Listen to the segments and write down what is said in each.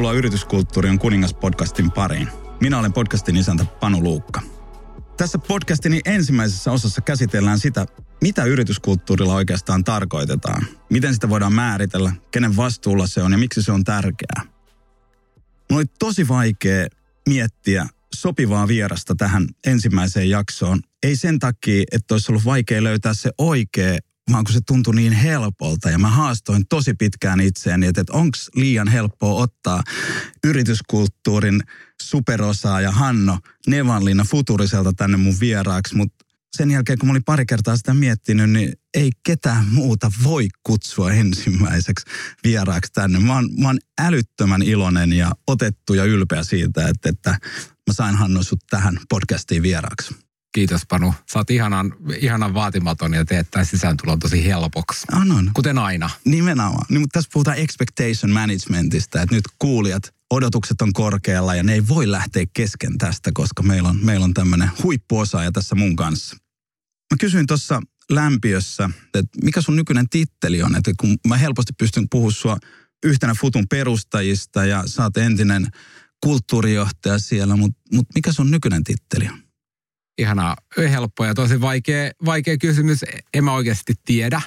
Tervetuloa Yrityskulttuuri on kuningas podcastin pariin. Minä olen podcastin isäntä Panu Luukka. Tässä podcastini ensimmäisessä osassa käsitellään sitä, mitä yrityskulttuurilla oikeastaan tarkoitetaan, miten sitä voidaan määritellä, kenen vastuulla se on ja miksi se on tärkeää. Mulla oli tosi vaikea miettiä sopivaa vierasta tähän ensimmäiseen jaksoon. Ei sen takia, että olisi ollut vaikea löytää se oikea vaan kun se tuntui niin helpolta ja mä haastoin tosi pitkään itseäni, että, että onko liian helppoa ottaa yrityskulttuurin superosaaja Hanno Nevanlinna Futuriselta tänne mun vieraaksi, mutta sen jälkeen, kun mä olin pari kertaa sitä miettinyt, niin ei ketään muuta voi kutsua ensimmäiseksi vieraaksi tänne. Mä oon, mä oon älyttömän iloinen ja otettu ja ylpeä siitä, että, että mä sain Hanno sut tähän podcastiin vieraaksi. Kiitos Panu. Sä oot ihanan, ihanan vaatimaton ja teet tämän sisääntulon tosi helpoksi. On, on. Kuten aina. Nimenomaan. Niin, mutta tässä puhutaan expectation managementista, että nyt kuulijat, odotukset on korkealla ja ne ei voi lähteä kesken tästä, koska meillä on, meillä on tämmöinen huippuosaaja tässä mun kanssa. Mä kysyin tuossa lämpiössä, että mikä sun nykyinen titteli on, että kun mä helposti pystyn puhumaan sua yhtenä Futun perustajista ja sä oot entinen kulttuurijohtaja siellä, mutta mut mikä sun nykyinen titteli on? Ihana, helppo ja tosi vaikea, vaikea kysymys. En mä oikeasti tiedä.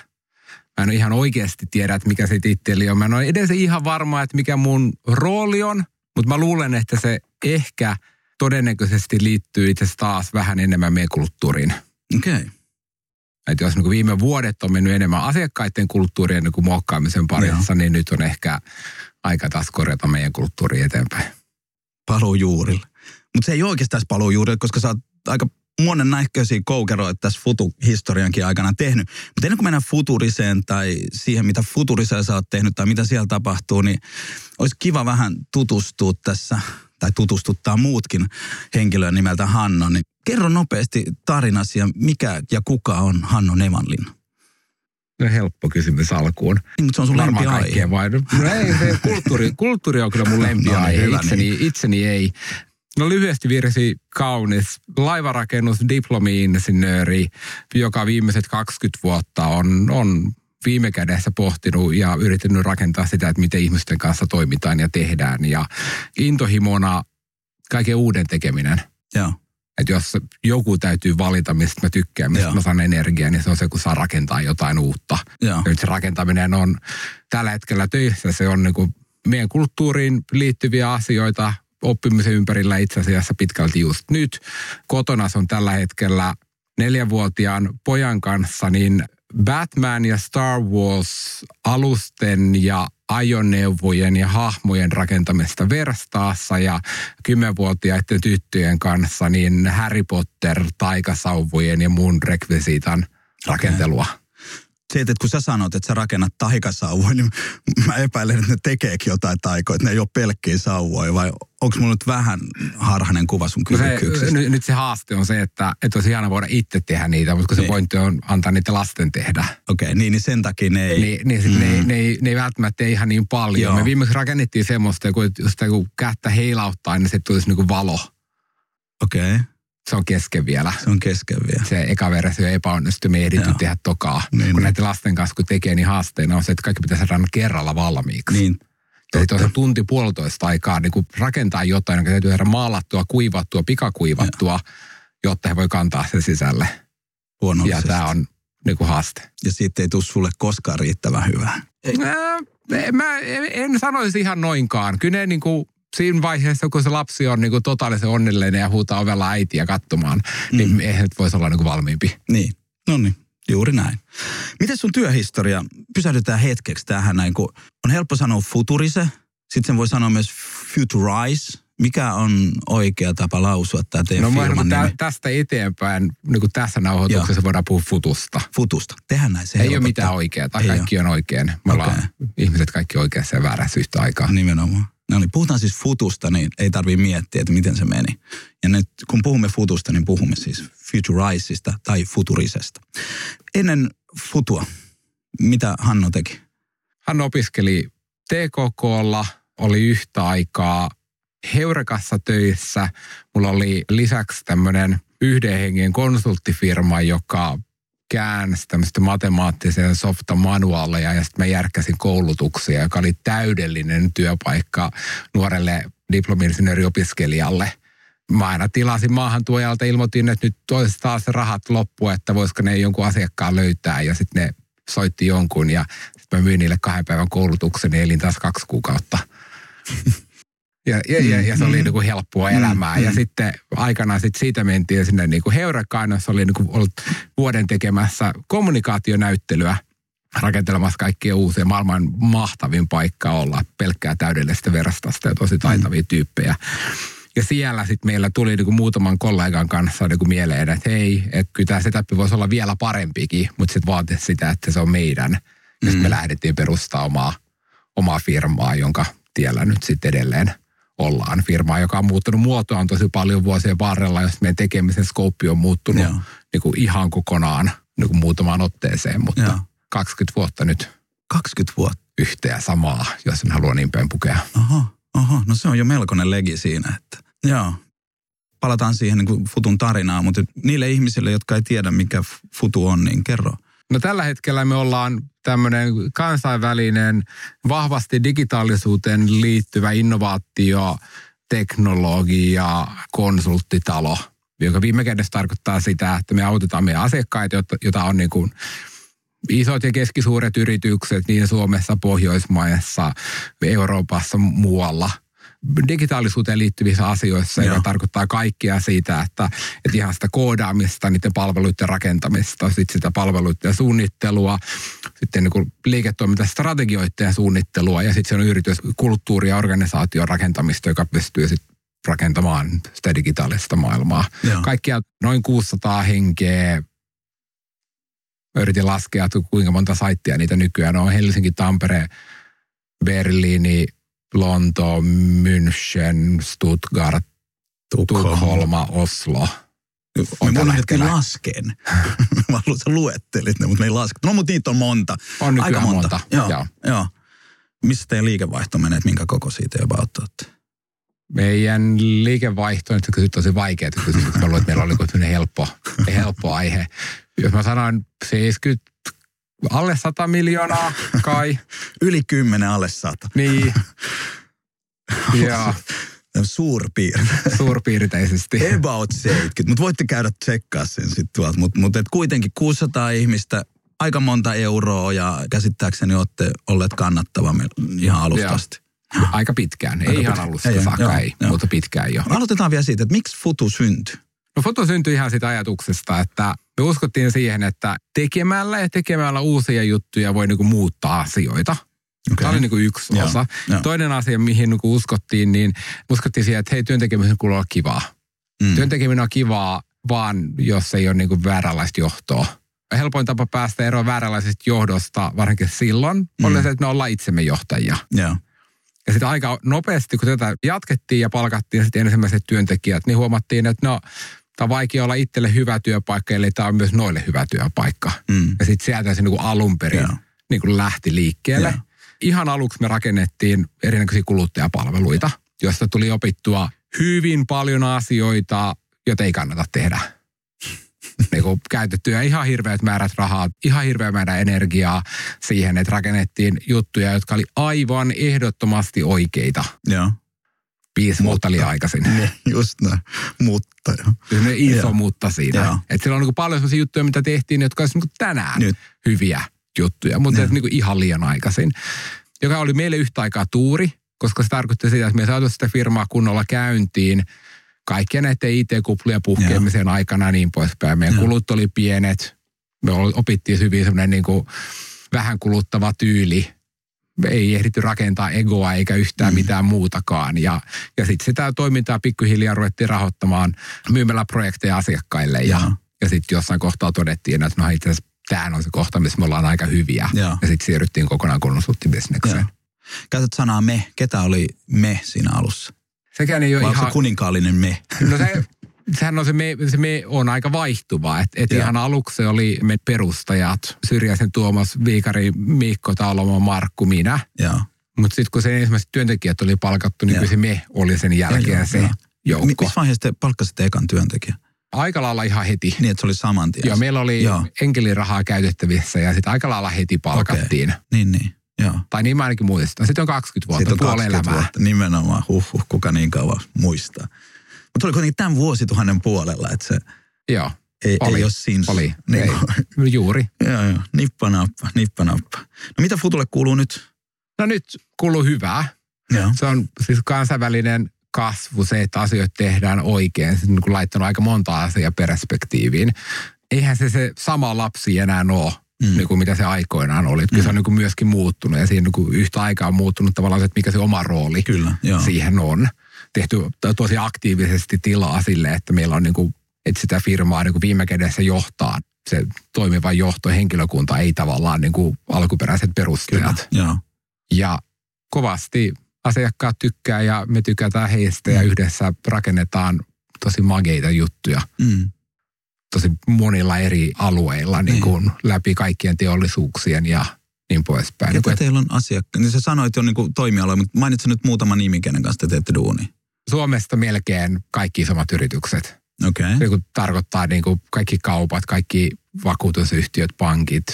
Mä en ole ihan oikeasti tiedä, että mikä se titteli on. Mä en ole edes ihan varma, että mikä mun rooli on, mutta mä luulen, että se ehkä todennäköisesti liittyy itse taas vähän enemmän meidän kulttuuriin. Okei. Okay. Jos niin viime vuodet on mennyt enemmän asiakkaiden kulttuurien niin muokkaamisen parissa, Joo. niin nyt on ehkä aika taas korjata meidän kulttuuri eteenpäin. Paluu juurille. Mutta se ei oikeastaan paluu juurille, koska sä oot aika monen näköisiä koukeroita tässä futu-historiankin aikana tehnyt. Mutta ennen kuin mennään futuriseen tai siihen, mitä futuriseen sä oot tehnyt tai mitä siellä tapahtuu, niin olisi kiva vähän tutustua tässä tai tutustuttaa muutkin henkilöön nimeltä Hanno. Niin kerro nopeasti tarinasi ja mikä ja kuka on Hanno Nevanlinna? No helppo kysymys alkuun. Niin, mutta se on sun lempiaihe. Vai? No ei, se kulttuuri, kulttuuri on kyllä mun no niin, lempiaihe. No, itseni, niin. itseni ei. No lyhyesti virsi kaunis. Laivarakennus, diplomi-insinööri, joka viimeiset 20 vuotta on, on viime kädessä pohtinut ja yrittänyt rakentaa sitä, että miten ihmisten kanssa toimitaan ja tehdään. Ja intohimona kaiken uuden tekeminen. Joo. Että jos joku täytyy valita, mistä mä tykkään, mistä Joo. mä saan energiaa, niin se on se, kun saa rakentaa jotain uutta. Joo. Nyt se rakentaminen on tällä hetkellä töissä, se on niin kuin meidän kulttuuriin liittyviä asioita, oppimisen ympärillä itse asiassa pitkälti just nyt. Kotona on tällä hetkellä neljänvuotiaan pojan kanssa, niin Batman ja Star Wars alusten ja ajoneuvojen ja hahmojen rakentamista verstaassa ja kymmenvuotiaiden tyttöjen kanssa niin Harry Potter, taikasauvojen ja muun rekvisiitan rakentelua. Okay se, että kun sä sanot, että sä rakennat taikasauvoja, niin mä epäilen, että ne tekeekin jotain taikoja, että ne ei ole pelkkiä sauvoja, vai onko mulla nyt vähän harhainen kuva sun kyvykkyyksistä? No se, nyt se haaste on se, että, että olisi ihana voida itse tehdä niitä, mutta kun niin. se pointti on antaa niitä lasten tehdä. Okei, okay, niin, niin sen takia ne ei... Niin, niin mm. ne, ne, ei, ne ei välttämättä ihan niin paljon. Joo. Me viimeksi rakennettiin semmoista, kun, jos kun kättä heilauttaa, niin se tulisi niin kuin valo. Okei. Okay. Se on kesken vielä. Se on kesken vielä. Se eka versio epäonnistui, me ehditty Joo. tehdä tokaa. Niin, kun niin. näiden lasten kanssa kun tekee, niin haasteena on se, että kaikki pitäisi saada kerralla valmiiksi. Niin. Eli tuossa tunti puolitoista aikaa niin kun rakentaa jotain, joka täytyy tehdä maalattua, kuivattua, pikakuivattua, Joo. jotta he voi kantaa sen sisälle. Ja tämä on niin kuin haaste. Ja siitä ei tule sulle koskaan riittävän hyvää. Mä, mä en sanoisi ihan noinkaan. Kyllä ne niin kuin siinä vaiheessa, kun se lapsi on niin kuin totaalisen onnellinen ja huutaa ovella äitiä katsomaan, niin mm. niin eihän voisi olla niin kuin valmiimpi. Niin, no niin. Juuri näin. Miten sun työhistoria, pysähdytään hetkeksi tähän näin, kun on helppo sanoa futurise, sitten sen voi sanoa myös futurize. Mikä on oikea tapa lausua tämä teidän no, firman tä, tästä eteenpäin, niin kuin tässä nauhoituksessa Joo. voidaan puhua futusta. Futusta, tehdään näin. Se Ei helpottaa. ole mitään oikeaa, kaikki Ei on oikein. Me okay. ollaan ihmiset kaikki oikeassa ja väärässä yhtä aikaa. Nimenomaan. No niin, puhutaan siis futusta, niin ei tarvitse miettiä, että miten se meni. Ja nyt kun puhumme futusta, niin puhumme siis futurizeista tai futurisesta. Ennen futua, mitä Hanno teki? Hanno opiskeli TKKlla, oli yhtä aikaa Heurekassa töissä. Mulla oli lisäksi tämmöinen yhden hengen konsulttifirma, joka käänsi tämmöistä matemaattisen softa manuaaleja ja sitten mä järkkäsin koulutuksia, joka oli täydellinen työpaikka nuorelle diplomi-insinööriopiskelijalle. Mä aina tilasin maahantuojalta, ilmoitin, että nyt toisesta taas rahat loppu, että voisiko ne jonkun asiakkaan löytää ja sitten ne soitti jonkun ja sitten mä myin niille kahden päivän koulutuksen ja elin taas kaksi kuukautta. Ja, ja, ja, ja se oli mm. niin kuin helppoa mm. elämää. Mm. Ja sitten aikanaan sit siitä mentiin sinne niin kuin Heurekaan, jossa oli niin kuin ollut vuoden tekemässä kommunikaationäyttelyä rakentelemassa kaikkia uusia maailman mahtavin paikka olla pelkkää täydellistä verstasta ja tosi taitavia mm. tyyppejä. Ja siellä sitten meillä tuli niinku muutaman kollegan kanssa niinku mieleen, että hei, että kyllä tämä setup voisi olla vielä parempikin, mutta sitten vaati sitä, että se on meidän. Ja mm. me lähdettiin perustaa omaa, omaa firmaa, jonka tiellä nyt sitten edelleen ollaan. Firmaa, joka on muuttunut muotoaan tosi paljon vuosien varrella, jos meidän tekemisen skouppi on muuttunut niin kuin ihan kokonaan niin kuin muutamaan otteeseen, mutta Joo. 20 vuotta nyt. 20 vuotta? Yhteen samaa, jos en halua niin päin pukea. Aha, aha, no se on jo melkoinen legi siinä, että joo. Palataan siihen niin kuin Futun tarinaan, mutta niille ihmisille, jotka ei tiedä, mikä Futu on, niin kerro. No tällä hetkellä me ollaan tämmöinen kansainvälinen, vahvasti digitaalisuuteen liittyvä innovaatio, teknologia, konsulttitalo, joka viime kädessä tarkoittaa sitä, että me autetaan meidän asiakkaita, joita on niin kuin isot ja keskisuuret yritykset niin Suomessa, Pohjoismaissa, Euroopassa, muualla – digitaalisuuteen liittyvissä asioissa, Joo. joka tarkoittaa kaikkia siitä, että, että ihan sitä koodaamista, niiden palveluiden rakentamista, sitten sitä palveluiden suunnittelua, sitten niin liiketoimintastrategioiden suunnittelua ja sitten se on yrityskulttuuri ja organisaation rakentamista, joka pystyy sitten rakentamaan sitä digitaalista maailmaa. Joo. Kaikkia noin 600 henkeä Mä yritin laskea, kuinka monta saittia niitä nykyään on. Helsinki, Tampere, Berliini, Lonto, München, Stuttgart, Tukholma, Tukholma Oslo. On tällä hetkellä lasken. Mä haluan, että luettelit ne, mutta me ei lasketa. No, mutta niitä on monta. On Aika monta. monta. Joo, joo. joo. Missä teidän liikevaihto menee, että minkä koko siitä jopa ottaa? Meidän liikevaihto, nyt kysyt tosi vaikea kysymys. Mä luulen, että meillä oli helppo, helppo aihe. Jos mä sanon 70 alle 100 miljoonaa kai. Yli 10 alle 100. Niin. Joo. Suurpiirte. Suurpiirteisesti. About 70, mutta voitte käydä tsekkaa sen sitten tuolta. Mutta mut, kuitenkin 600 ihmistä, aika monta euroa ja käsittääkseni olette olleet kannattava ihan alusta asti. Aika pitkään, ei aika ihan alusta ei, saakka, joo, ei, joo. mutta pitkään jo. Aloitetaan vielä siitä, että miksi Futu syntyi? No Futu syntyi ihan siitä ajatuksesta, että me uskottiin siihen, että tekemällä ja tekemällä uusia juttuja voi niinku muuttaa asioita. Okay. Tämä oli niinku yksi ja, osa. Ja. Toinen asia, mihin niinku uskottiin, niin uskottiin siihen, että hei, työntekemisen kuuluu olla kivaa. Mm. Työntekeminen on kivaa, vaan jos ei ole niinku vääränlaista johtoa. Helpoin tapa päästä eroon vääränlaisesta johdosta, varsinkin silloin, mm. oli se, että me ollaan itsemme johtajia. Yeah. Ja sitten aika nopeasti, kun tätä jatkettiin ja palkattiin sitten ensimmäiset työntekijät, niin huomattiin, että no tämä on vaikea olla itselle hyvä työpaikka, eli tämä on myös noille hyvä työpaikka. Mm. Ja sitten sieltä se niin kuin alun perin yeah. niin kuin lähti liikkeelle. Yeah. Ihan aluksi me rakennettiin erinäköisiä kuluttajapalveluita, joista tuli opittua hyvin paljon asioita, joita ei kannata tehdä. niin kuin käytettyä ihan hirveät määrät rahaa, ihan hirveä määrä energiaa siihen, että rakennettiin juttuja, jotka oli aivan ehdottomasti oikeita. Joo. Viisi mutta, vuotta aikaisin. Niin, just näin, mutta. Se iso ja. mutta siinä. Että siellä on niin paljon sellaisia juttuja, mitä tehtiin, jotka olisivat niin tänään Nyt. hyviä juttuja, mutta niin ihan liian aikaisin. Joka oli meille yhtä aikaa tuuri, koska se tarkoitti sitä, että me saatu sitä firmaa kunnolla käyntiin kaikkia näiden IT-kuplia puhkeamisen aikana ja niin poispäin. Meidän ja. kulut oli pienet, me opittiin hyvin semmoinen niin kuin vähän kuluttava tyyli ei ehditty rakentaa egoa eikä yhtään mm. mitään muutakaan. Ja, ja sitten sitä toimintaa pikkuhiljaa ruvettiin rahoittamaan myymällä projekteja asiakkaille. Ja, ja, ja sitten jossain kohtaa todettiin, että no itse asiassa tämä on se kohta, missä me ollaan aika hyviä. Ja, ja sitten siirryttiin kokonaan konsulttibisnekseen. Käytät sanaa me. Ketä oli me siinä alussa? Sekään ei ole Vai ihan... se kuninkaallinen me? No se, sehän on se me, se me on aika vaihtuva. Että et ihan aluksi se oli me perustajat, Syrjäisen Tuomas, Viikari, Mikko, Talomo, Markku, minä. Mutta sitten kun se ensimmäiset työntekijät oli palkattu, niin kyllä se me oli sen jälkeen ja, se ja. joukko. Missä vaiheessa te palkkasitte ekan työntekijän? aika lailla ihan heti. Niin, että se oli saman tien. Joo, meillä oli Joo. enkelirahaa käytettävissä ja sitten aika lailla heti palkattiin. Okay. Niin, niin. Joo. Tai niin mä ainakin muistan. Sitten on 20 vuotta, Sitten on 20 elämää. Vuotta, nimenomaan, huh, huh, kuka niin kauan muistaa. Mutta oli kuitenkin tämän vuosituhannen puolella, että se joo, ei, oli, ei ole siinä. Oli, niin ei, juuri. joo, joo, nippa nappa, nippa nappa. No mitä Futulle kuuluu nyt? No nyt kuuluu hyvää. Joo. Se on siis kansainvälinen kasvu, se, että asioita tehdään oikein. Se on niin laittanut aika monta asiaa perspektiiviin. Eihän se se sama lapsi enää ole, mm. niin kuin mitä se aikoinaan oli. Mm. se on niin kuin myöskin muuttunut ja siinä niin kuin yhtä aikaa on muuttunut tavallaan se, että mikä se oma rooli Kyllä, siihen on. Tehty tosi aktiivisesti tilaa sille, että meillä on niin kuin, että sitä firmaa niin kuin viime kädessä johtaa se toimiva johto, henkilökunta, ei tavallaan niin kuin alkuperäiset perustajat. Kyllä, ja kovasti asiakkaat tykkää ja me tykätään heistä ja mm. yhdessä rakennetaan tosi mageita juttuja. Mm. Tosi monilla eri alueilla niin kuin niin. läpi kaikkien teollisuuksien ja niin poispäin. Ketä teillä on asiakkaat? Niin sä sanoit jo niin toimialoja, mutta mainitsin nyt muutama nimi, kenen kanssa te teette duuni. Suomesta melkein kaikki isommat yritykset. Okei. Okay. Niin tarkoittaa niin kuin kaikki kaupat, kaikki vakuutusyhtiöt, pankit,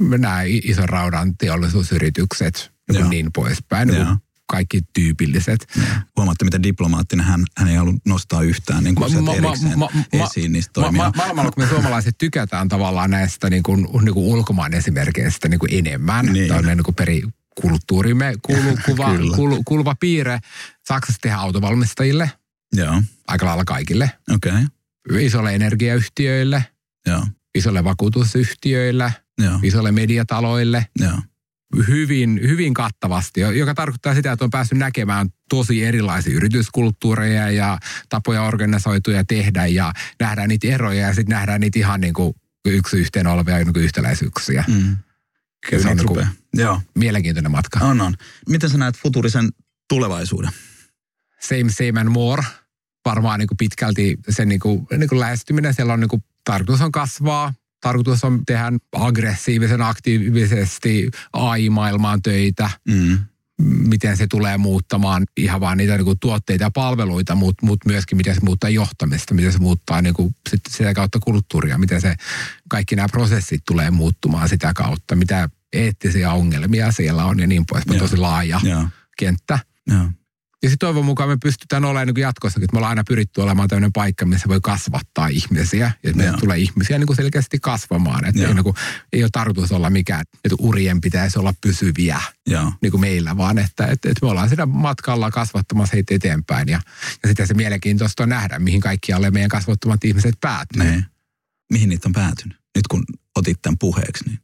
nämä ison raudan teollisuusyritykset niin, niin poispäin. Niin kaikki tyypilliset. Ja. Huomaatte, miten diplomaattinen hän, hän ei halua nostaa yhtään niin kuin ma, erikseen ma, ma, esiin niistä ma, ma, Maailmalla, kun me suomalaiset tykätään tavallaan näistä niin kuin, niin kuin ulkomaan esimerkkeistä niin kuin enemmän. Niin. Tämä on niin kuin peri, kulttuurimme kuulu, kuva, kuulu, kuuluva piirre. Saksassa tehdään autovalmistajille. Joo. Aika lailla kaikille. Okei. Okay. Isolle energiayhtiöille. Joo. Isolle vakuutusyhtiöille. Joo. Isolle mediataloille. Joo hyvin, hyvin kattavasti, joka tarkoittaa sitä, että on päässyt näkemään tosi erilaisia yrityskulttuureja ja tapoja organisoituja tehdä ja nähdään niitä eroja ja sitten nähdään niitä ihan niin kuin yksi yhteen olevia niin kuin yhtäläisyyksiä. Mm. Kyllä se on niin kuin Joo. mielenkiintoinen matka. On, on. Miten sä näet futurisen tulevaisuuden? Same, same and more. Varmaan niin kuin pitkälti sen niin kuin, niin kuin lähestyminen. Siellä on niin kuin, tarkoitus on kasvaa, tarkoitus on tehdä aggressiivisen, aktiivisesti AI-maailmaan töitä. Mm. Miten se tulee muuttamaan ihan vaan niitä niin kuin tuotteita ja palveluita, mutta mut myöskin miten se muuttaa johtamista, miten se muuttaa niin kuin sit sitä kautta kulttuuria, miten se kaikki nämä prosessit tulee muuttumaan sitä kautta, mitä eettisiä ongelmia siellä on ja niin poispäin. Tosi laaja ja. kenttä. Ja. Ja sitten toivon mukaan me pystytään olemaan niin jatkossakin, että me ollaan aina pyritty olemaan tämmöinen paikka, missä voi kasvattaa ihmisiä. Ja että meillä tulee ihmisiä niin kuin selkeästi kasvamaan. Että ei, niin kuin, ei ole tarkoitus olla mikään, että urien pitäisi olla pysyviä Joo. niin kuin meillä, vaan että, että, että me ollaan siinä matkalla kasvattamassa heitä eteenpäin. Ja, ja sitten se mielenkiintoista on nähdä, mihin kaikkialle meidän kasvattomat ihmiset päätyy. Ne. Mihin niitä on päätynyt? Nyt kun otit tämän puheeksi, niin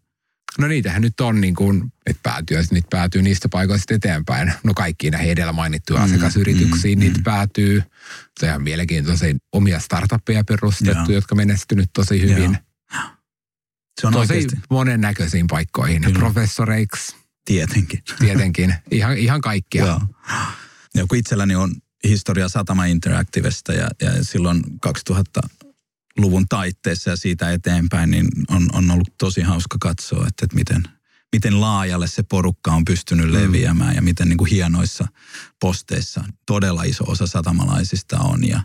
No niitähän nyt on niin kuin, että päätyy, niitä päätyy niistä paikoista eteenpäin. No kaikkiin näihin edellä mainittuja mm, asiakasyrityksiin mm, niitä mm. päätyy. Se on mielenkiintoisia omia startuppeja perustettu, Joo. jotka menestynyt tosi hyvin. Joo. Se on tosi oikeasti. monennäköisiin paikkoihin. Kyllä. Professoreiksi. Tietenkin. Tietenkin. Ihan, ihan kaikkia. Joo. Ja kun itselläni on historia Satama Interactivesta ja, ja silloin 2000 luvun taitteessa ja siitä eteenpäin, niin on, on ollut tosi hauska katsoa, että, että miten, miten laajalle se porukka on pystynyt mm. leviämään ja miten niin kuin hienoissa posteissa todella iso osa satamalaisista on. Ja, ja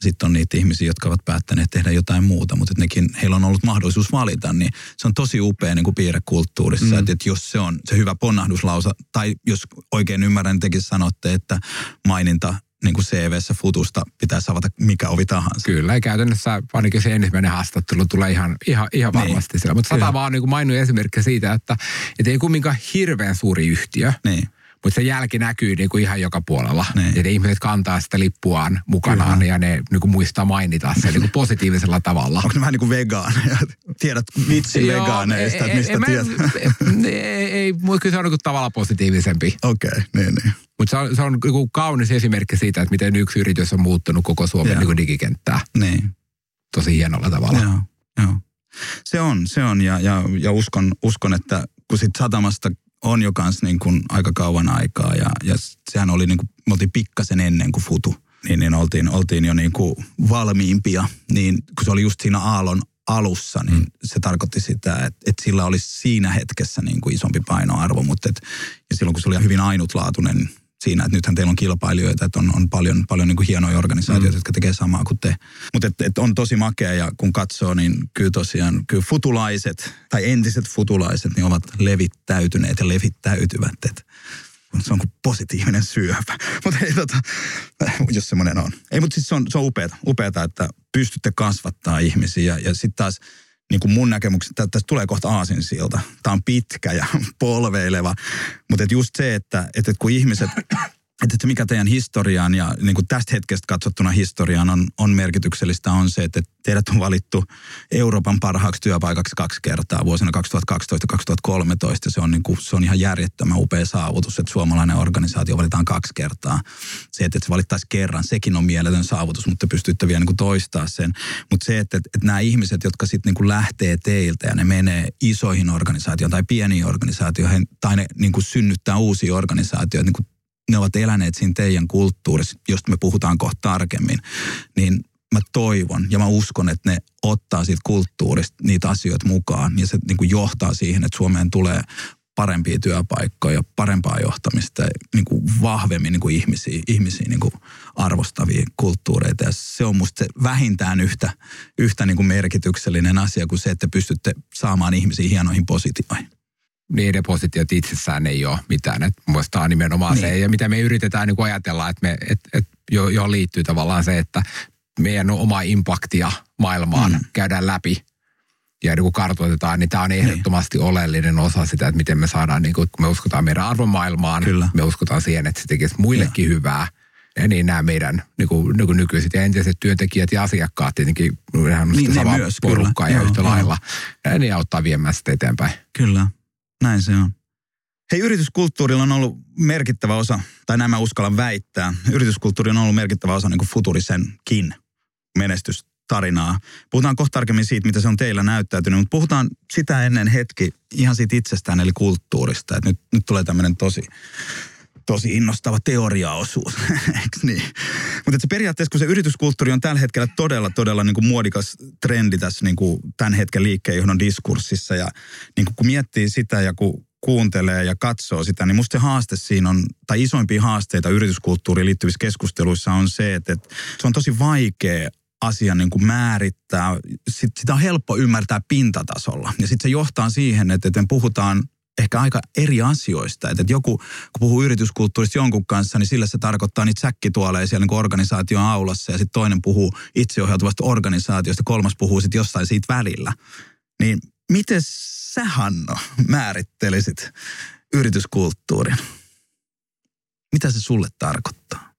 sitten on niitä ihmisiä, jotka ovat päättäneet tehdä jotain muuta, mutta että nekin, heillä on ollut mahdollisuus valita, niin se on tosi upea niin kuin piirrekulttuurissa, mm. että, että jos se on se hyvä ponnahduslausa, tai jos oikein ymmärrän, niin tekin sanotte, että maininta niin kuin CV-ssä futusta pitäisi avata mikä ovi tahansa. Kyllä, ja käytännössä ainakin se ensimmäinen haastattelu tulee ihan, ihan, ihan niin. varmasti niin. siellä. Mutta sata vaan niin mainu esimerkki siitä, että, että ei kumminkaan hirveän suuri yhtiö. Niin. Mutta se jälki näkyy niin kuin ihan joka puolella. Niin. Ja ne ihmiset kantaa sitä lippuaan mukanaan Kyllä. ja ne niin kuin muistaa mainita sen niin kuin positiivisella tavalla. Onko ne vähän niin kuin vegaaneja? Tiedät vitsi vegaaneista, että mistä tiedät? Ei, ei, ei kyllä se on niin kuin tavallaan positiivisempi. Okei, okay, niin niin. Mutta se on, se on niin kaunis esimerkki siitä, että miten yksi yritys on muuttanut koko Suomen niin kuin digikenttää. Niin. Tosi hienolla tavalla. Joo, joo. Se on, se on ja, ja, ja uskon, uskon, että kun sit satamasta on jo kans niin kuin aika kauan aikaa ja, ja sehän oli niin kuin, me oltiin pikkasen ennen kuin futu, niin, niin oltiin, oltiin jo niin kuin valmiimpia, niin kun se oli just siinä aallon alussa, niin mm. se tarkoitti sitä, että, että sillä olisi siinä hetkessä niin kuin isompi painoarvo, mutta et, ja silloin kun se oli hyvin ainutlaatuinen siinä, että nythän teillä on kilpailijoita, että on, on paljon, paljon niin kuin hienoja organisaatioita, mm. jotka tekee samaa kuin te. Mutta et, et on tosi makea ja kun katsoo, niin kyllä tosiaan kyllä futulaiset tai entiset futulaiset niin ovat levittäytyneet ja levittäytyvät. Et se on kuin positiivinen syöpä. Mutta ei tota, jos semmoinen on. Ei, mutta siis se on, se on upeata, upeata, että pystytte kasvattaa ihmisiä ja, ja sitten taas niin kuin mun näkemyksen, tästä tulee kohta aasinsilta. Tämä on pitkä ja polveileva. Mutta just se, että, että kun ihmiset että mikä teidän historiaan ja niin kuin tästä hetkestä katsottuna historiaan on, on merkityksellistä on se, että teidät on valittu Euroopan parhaaksi työpaikaksi kaksi kertaa vuosina 2012-2013. Se on, niin kuin, se on ihan järjettömän upea saavutus, että suomalainen organisaatio valitaan kaksi kertaa. Se, että se valittaisi kerran, sekin on mieletön saavutus, mutta pystytte vielä niin kuin toistaa sen. Mutta se, että, että, että nämä ihmiset, jotka sitten niin lähtee teiltä ja ne menee isoihin organisaatioihin tai pieniin organisaatioihin tai ne niin kuin synnyttää uusia organisaatioita, niin kuin ne ovat eläneet siinä teidän kulttuurissa, josta me puhutaan kohta tarkemmin, niin mä toivon ja mä uskon, että ne ottaa siitä kulttuurista niitä asioita mukaan ja se niin kuin johtaa siihen, että Suomeen tulee parempia työpaikkoja, parempaa johtamista, niin kuin vahvemmin niin kuin ihmisiä, ihmisiä niin kuin arvostavia kulttuureita. Ja se on musta se yhtä, yhtä niin kuin merkityksellinen asia kuin se, että pystytte saamaan ihmisiä hienoihin positioihin niiden positiot itsessään ei ole mitään. Et tämä on nimenomaan niin. se, ja mitä me yritetään niin ajatella, että me, et, et, jo, johon liittyy tavallaan se, että meidän oma impaktia maailmaan mm. käydään läpi ja niin kun kartoitetaan, niin tämä on ehdottomasti niin. oleellinen osa sitä, että miten me saadaan, niin kun me uskotaan meidän arvomaailmaan, Kyllä. me uskotaan siihen, että se tekisi muillekin ja. hyvää. Ja niin nämä meidän niin kuin, niin kuin nykyiset ja entiset työntekijät ja asiakkaat tietenkin, ihan niin, samaa myös, porukkaa kyllä. ja Joo, yhtä lailla. Ja niin auttaa viemään sitä eteenpäin. Kyllä. Näin se on. Hei, yrityskulttuurilla on ollut merkittävä osa, tai nämä uskallan väittää, yrityskulttuuri on ollut merkittävä osa niin futurisenkin menestystarinaa. Puhutaan kohta tarkemmin siitä, mitä se on teillä näyttäytynyt, mutta puhutaan sitä ennen hetki ihan siitä itsestään, eli kulttuurista. Et nyt, nyt tulee tämmöinen tosi, tosi innostava teoriaosuus, niin? Mutta se periaatteessa, kun se yrityskulttuuri on tällä hetkellä todella, todella niin kuin muodikas trendi tässä niin kuin tämän hetken liikkeenjohdon diskurssissa ja niin kuin kun miettii sitä ja kun kuuntelee ja katsoo sitä, niin musta se haaste siinä on, tai isoimpia haasteita yrityskulttuuriin liittyvissä keskusteluissa on se, että, että se on tosi vaikea asia niin kuin määrittää. Sitä on helppo ymmärtää pintatasolla. Ja sitten se johtaa siihen, että, että puhutaan ehkä aika eri asioista. Että joku, kun puhuu yrityskulttuurista jonkun kanssa, niin sillä se tarkoittaa niitä säkkituoleja siellä niin organisaation aulassa. Ja sitten toinen puhuu itseohjautuvasta organisaatiosta, kolmas puhuu sitten jostain siitä välillä. Niin miten sä, Hanno, määrittelisit yrityskulttuurin? Mitä se sulle tarkoittaa?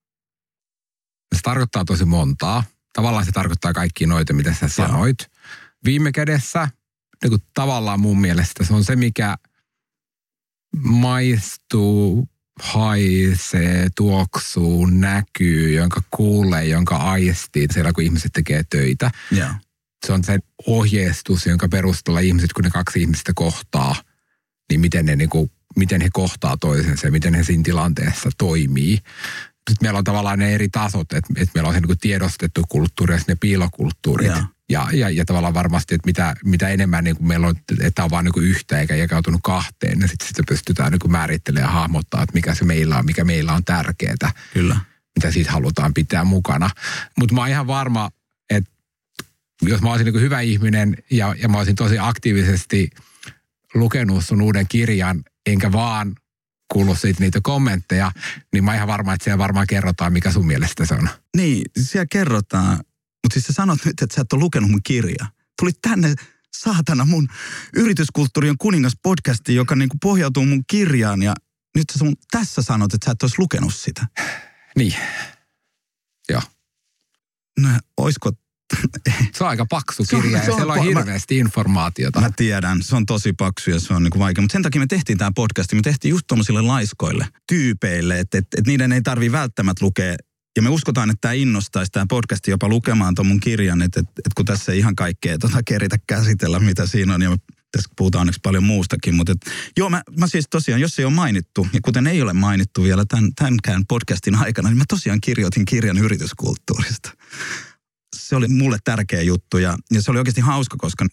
Se tarkoittaa tosi montaa. Tavallaan se tarkoittaa kaikki noita, mitä sä sanoit. Viime kädessä, niin kuin tavallaan mun mielestä se on se, mikä – maistuu, haisee, tuoksuu, näkyy, jonka kuulee, jonka aistii siellä, kun ihmiset tekee töitä. Yeah. Se on se ohjeistus, jonka perusteella ihmiset, kun ne kaksi ihmistä kohtaa, niin miten, ne, niin kuin, miten he kohtaa toisensa ja miten he siinä tilanteessa toimii. Sitten meillä on tavallaan ne eri tasot, että, että meillä on se niin kuin tiedostettu kulttuuri ja ne piilokulttuurit. Yeah. Ja, ja, ja tavallaan varmasti, että mitä, mitä enemmän niin kuin meillä on, että on vain niin yhtä eikä jakautunut kahteen, niin sitten sitä pystytään niin kuin määrittelemään ja hahmottaa, että mikä se meillä on, mikä meillä on tärkeää. Kyllä. Mitä siitä halutaan pitää mukana. Mutta mä oon ihan varma, että jos mä olisin niin hyvä ihminen ja, ja mä olisin tosi aktiivisesti lukenut sun uuden kirjan, enkä vaan kuullut siitä niitä kommentteja, niin mä oon ihan varma, että siellä varmaan kerrotaan, mikä sun mielestä se on. Niin, siellä kerrotaan. Mutta siis sä sanot nyt, että sä et ole lukenut mun kirjaa. Tulit tänne saatana mun yrityskulttuuri on kuningas podcasti, joka niinku pohjautuu mun kirjaan ja nyt sä sun tässä sanot, että sä et olisi lukenut sitä. Niin. Joo. No, oisko se on aika paksu kirja ja siellä on hirveästi mä, informaatiota. Mä tiedän, se on tosi paksu ja se on niinku vaikea. Mutta sen takia me tehtiin tämä podcast. Me tehtiin just tuommoisille laiskoille, tyypeille, että et, et niiden ei tarvi välttämättä lukea ja me uskotaan, että tämä innostaisi tämä podcast jopa lukemaan tuon mun kirjan, että, että, että kun tässä ei ihan kaikkea tota keritä käsitellä, mitä siinä on, ja tässä puhutaan onneksi paljon muustakin, mutta et, joo, mä, mä siis tosiaan, jos ei ole mainittu, ja kuten ei ole mainittu vielä tämän, tämänkään podcastin aikana, niin mä tosiaan kirjoitin kirjan yrityskulttuurista. Se oli mulle tärkeä juttu, ja, ja se oli oikeasti hauska, koska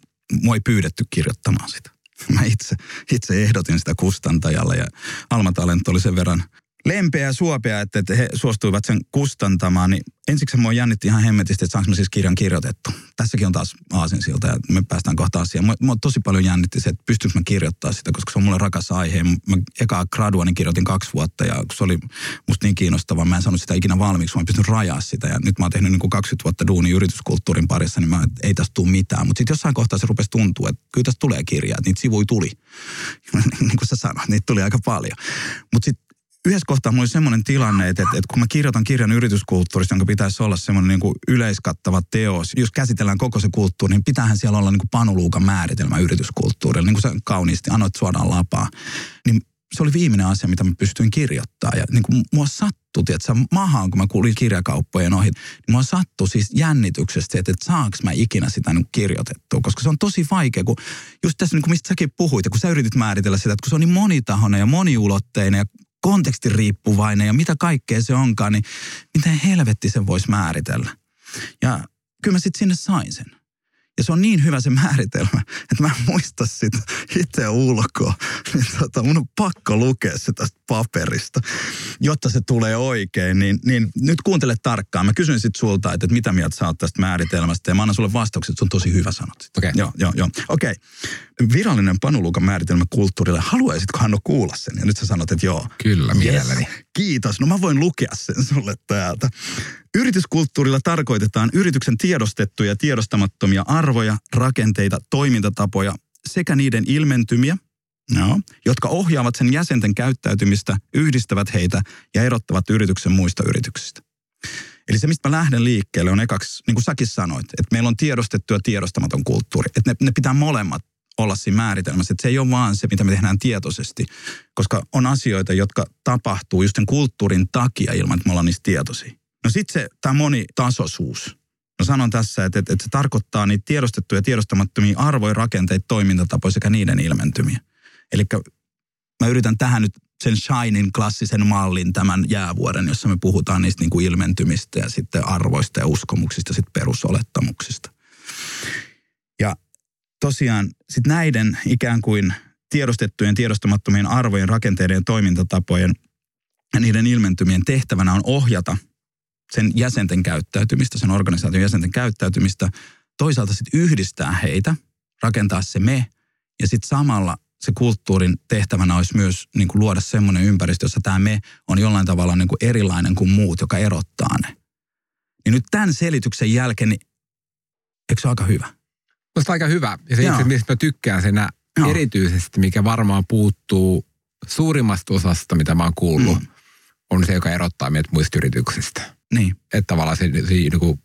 mua ei pyydetty kirjoittamaan sitä. Mä itse, itse ehdotin sitä kustantajalle, ja Alma Talent oli sen verran lempeä ja suopea, että, että he suostuivat sen kustantamaan, niin ensiksi mua jännitti ihan hemmetisti, että saanko mä siis kirjan kirjoitettu. Tässäkin on taas aasinsilta ja me päästään kohta asiaan. Mua, mua tosi paljon jännitti se, että pystyykö mä kirjoittaa sitä, koska se on mulle rakas aihe. Mä ekaa graduani kirjoitin kaksi vuotta ja se oli musta niin kiinnostavaa. Mä en saanut sitä ikinä valmiiksi, mä en pystynyt rajaa sitä. Ja nyt mä oon tehnyt niin kuin 20 vuotta duuni yrityskulttuurin parissa, niin mä, ei tästä tule mitään. Mutta sitten jossain kohtaa se rupesi tuntua, että kyllä tästä tulee kirjaa, että niitä sivuja tuli. niin kuin sä sanoit, niitä tuli aika paljon. Mutta sitten yhdessä kohtaa mulla oli semmoinen tilanne, että, että, kun mä kirjoitan kirjan yrityskulttuurista, jonka pitäisi olla semmoinen niin kuin yleiskattava teos, jos käsitellään koko se kulttuuri, niin pitäähän siellä olla niin kuin panuluukan määritelmä yrityskulttuurille, niin kuin sä kauniisti anoit suoraan lapaa. Niin se oli viimeinen asia, mitä mä pystyin kirjoittamaan. Ja niin kuin mua sattui, että mahaan, kun mä kuulin kirjakauppojen ohi, niin mua sattui siis jännityksestä, että, että saanko mä ikinä sitä niin kirjoitettua. Koska se on tosi vaikea, kun just tässä, niin kuin mistä säkin puhuit, ja kun sä yritit määritellä sitä, että kun se on niin monitahoinen ja moniulotteinen ja kontekstiriippuvainen ja mitä kaikkea se onkaan, niin miten helvetti sen voisi määritellä. Ja kyllä mä sitten sinne sain sen. Ja se on niin hyvä se määritelmä, että mä en muista sitä itse ulkoa. Niin tota, mun on pakko lukea se tästä paperista, jotta se tulee oikein. Niin, niin nyt kuuntele tarkkaan. Mä kysyn sitten sulta, että, että mitä mieltä sä oot tästä määritelmästä. Ja mä annan sulle vastaukset, että se on tosi hyvä sanot. Okei. Okay. Joo, joo, joo. Okei. Okay. Virallinen panulukan määritelmä kulttuurille. Haluaisitko Hanno kuulla sen? Ja nyt sä sanot, että joo. Kyllä, mielelläni. Yes. Kiitos. No mä voin lukea sen sulle täältä. Yrityskulttuurilla tarkoitetaan yrityksen tiedostettuja ja tiedostamattomia arvoja, rakenteita, toimintatapoja sekä niiden ilmentymiä, no, jotka ohjaavat sen jäsenten käyttäytymistä, yhdistävät heitä ja erottavat yrityksen muista yrityksistä. Eli se, mistä mä lähden liikkeelle, on ekaksi, niin kuin säkin sanoit, että meillä on tiedostettu ja tiedostamaton kulttuuri. Että ne, ne pitää molemmat olla siinä määritelmässä. Että se ei ole vaan se, mitä me tehdään tietoisesti, koska on asioita, jotka tapahtuu just sen kulttuurin takia ilman, että me ollaan niistä tietoisia. No sitten se, tämä monitasoisuus. No sanon tässä, että, että, että se tarkoittaa niitä tiedostettuja ja tiedostamattomia arvoja, rakenteita, toimintatapoja sekä niiden ilmentymiä. Eli mä yritän tähän nyt sen Shinin klassisen mallin tämän jäävuoden, jossa me puhutaan niistä niin kuin ilmentymistä ja sitten arvoista ja uskomuksista, sitten perusolettamuksista. Ja tosiaan sitten näiden ikään kuin tiedostettujen, tiedostamattomien arvojen, rakenteiden ja toimintatapojen ja niiden ilmentymien tehtävänä on ohjata sen jäsenten käyttäytymistä, sen organisaation jäsenten käyttäytymistä, toisaalta sitten yhdistää heitä, rakentaa se me, ja sitten samalla se kulttuurin tehtävänä olisi myös niin kuin luoda semmoinen ympäristö, jossa tämä me on jollain tavalla niin kuin erilainen kuin muut, joka erottaa ne. Niin nyt tämän selityksen jälkeen, niin eikö se ole aika hyvä? Minusta aika hyvä. Ja se itse, mistä mä tykkään senä Joo. erityisesti, mikä varmaan puuttuu suurimmasta osasta, mitä mä oon kuullut, mm. on se, joka erottaa meidät muista yrityksistä. Niin. Että tavallaan se, se niin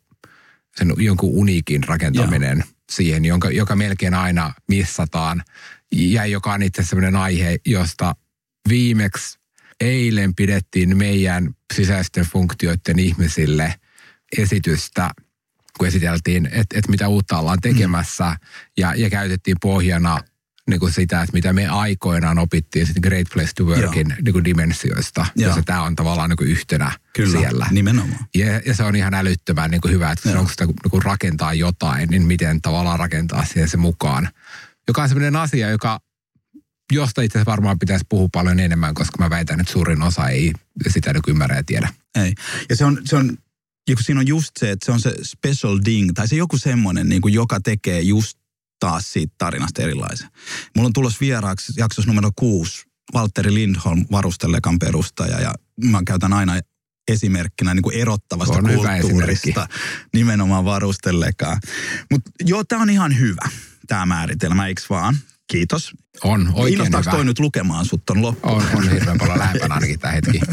sen jonkun uniikin rakentaminen Joo. siihen, jonka, joka melkein aina missataan. Ja joka on itse sellainen aihe, josta viimeksi eilen pidettiin meidän sisäisten funktioiden ihmisille esitystä, kun esiteltiin, että, että mitä uutta ollaan tekemässä. Mm. Ja, ja käytettiin pohjana niin kuin sitä, että mitä me aikoinaan opittiin sitten Great Place to Workin niin kuin dimensioista. Ja tämä on tavallaan niin kuin yhtenä Kyllä, siellä. nimenomaan. Ja, ja se on ihan älyttömän niin kuin hyvä, että onko sitä niin kuin rakentaa jotain, niin miten tavallaan rakentaa siihen se mukaan. Joka on sellainen asia, joka josta itse asiassa varmaan pitäisi puhua paljon enemmän, koska mä väitän, että suurin osa ei sitä niin ymmärrä ja tiedä. Ei. Ja se on, se on ja kun siinä on just se, että se on se special ding, tai se joku semmoinen, niin kuin, joka tekee just taas siitä tarinasta erilaisen. Mulla on tulos vieraaksi jaksossa numero kuusi Valtteri Lindholm, varustellekan perustaja, ja mä käytän aina esimerkkinä niin kuin erottavasta on kulttuurista nimenomaan varustelekaan. Mutta joo, tämä on ihan hyvä, tämä määritelmä, eikö vaan? Kiitos. On, oikein Innostaako hyvä. toi nyt lukemaan sut ton loppuun? On, on hirveän paljon lähempänä ainakin tämä hetki.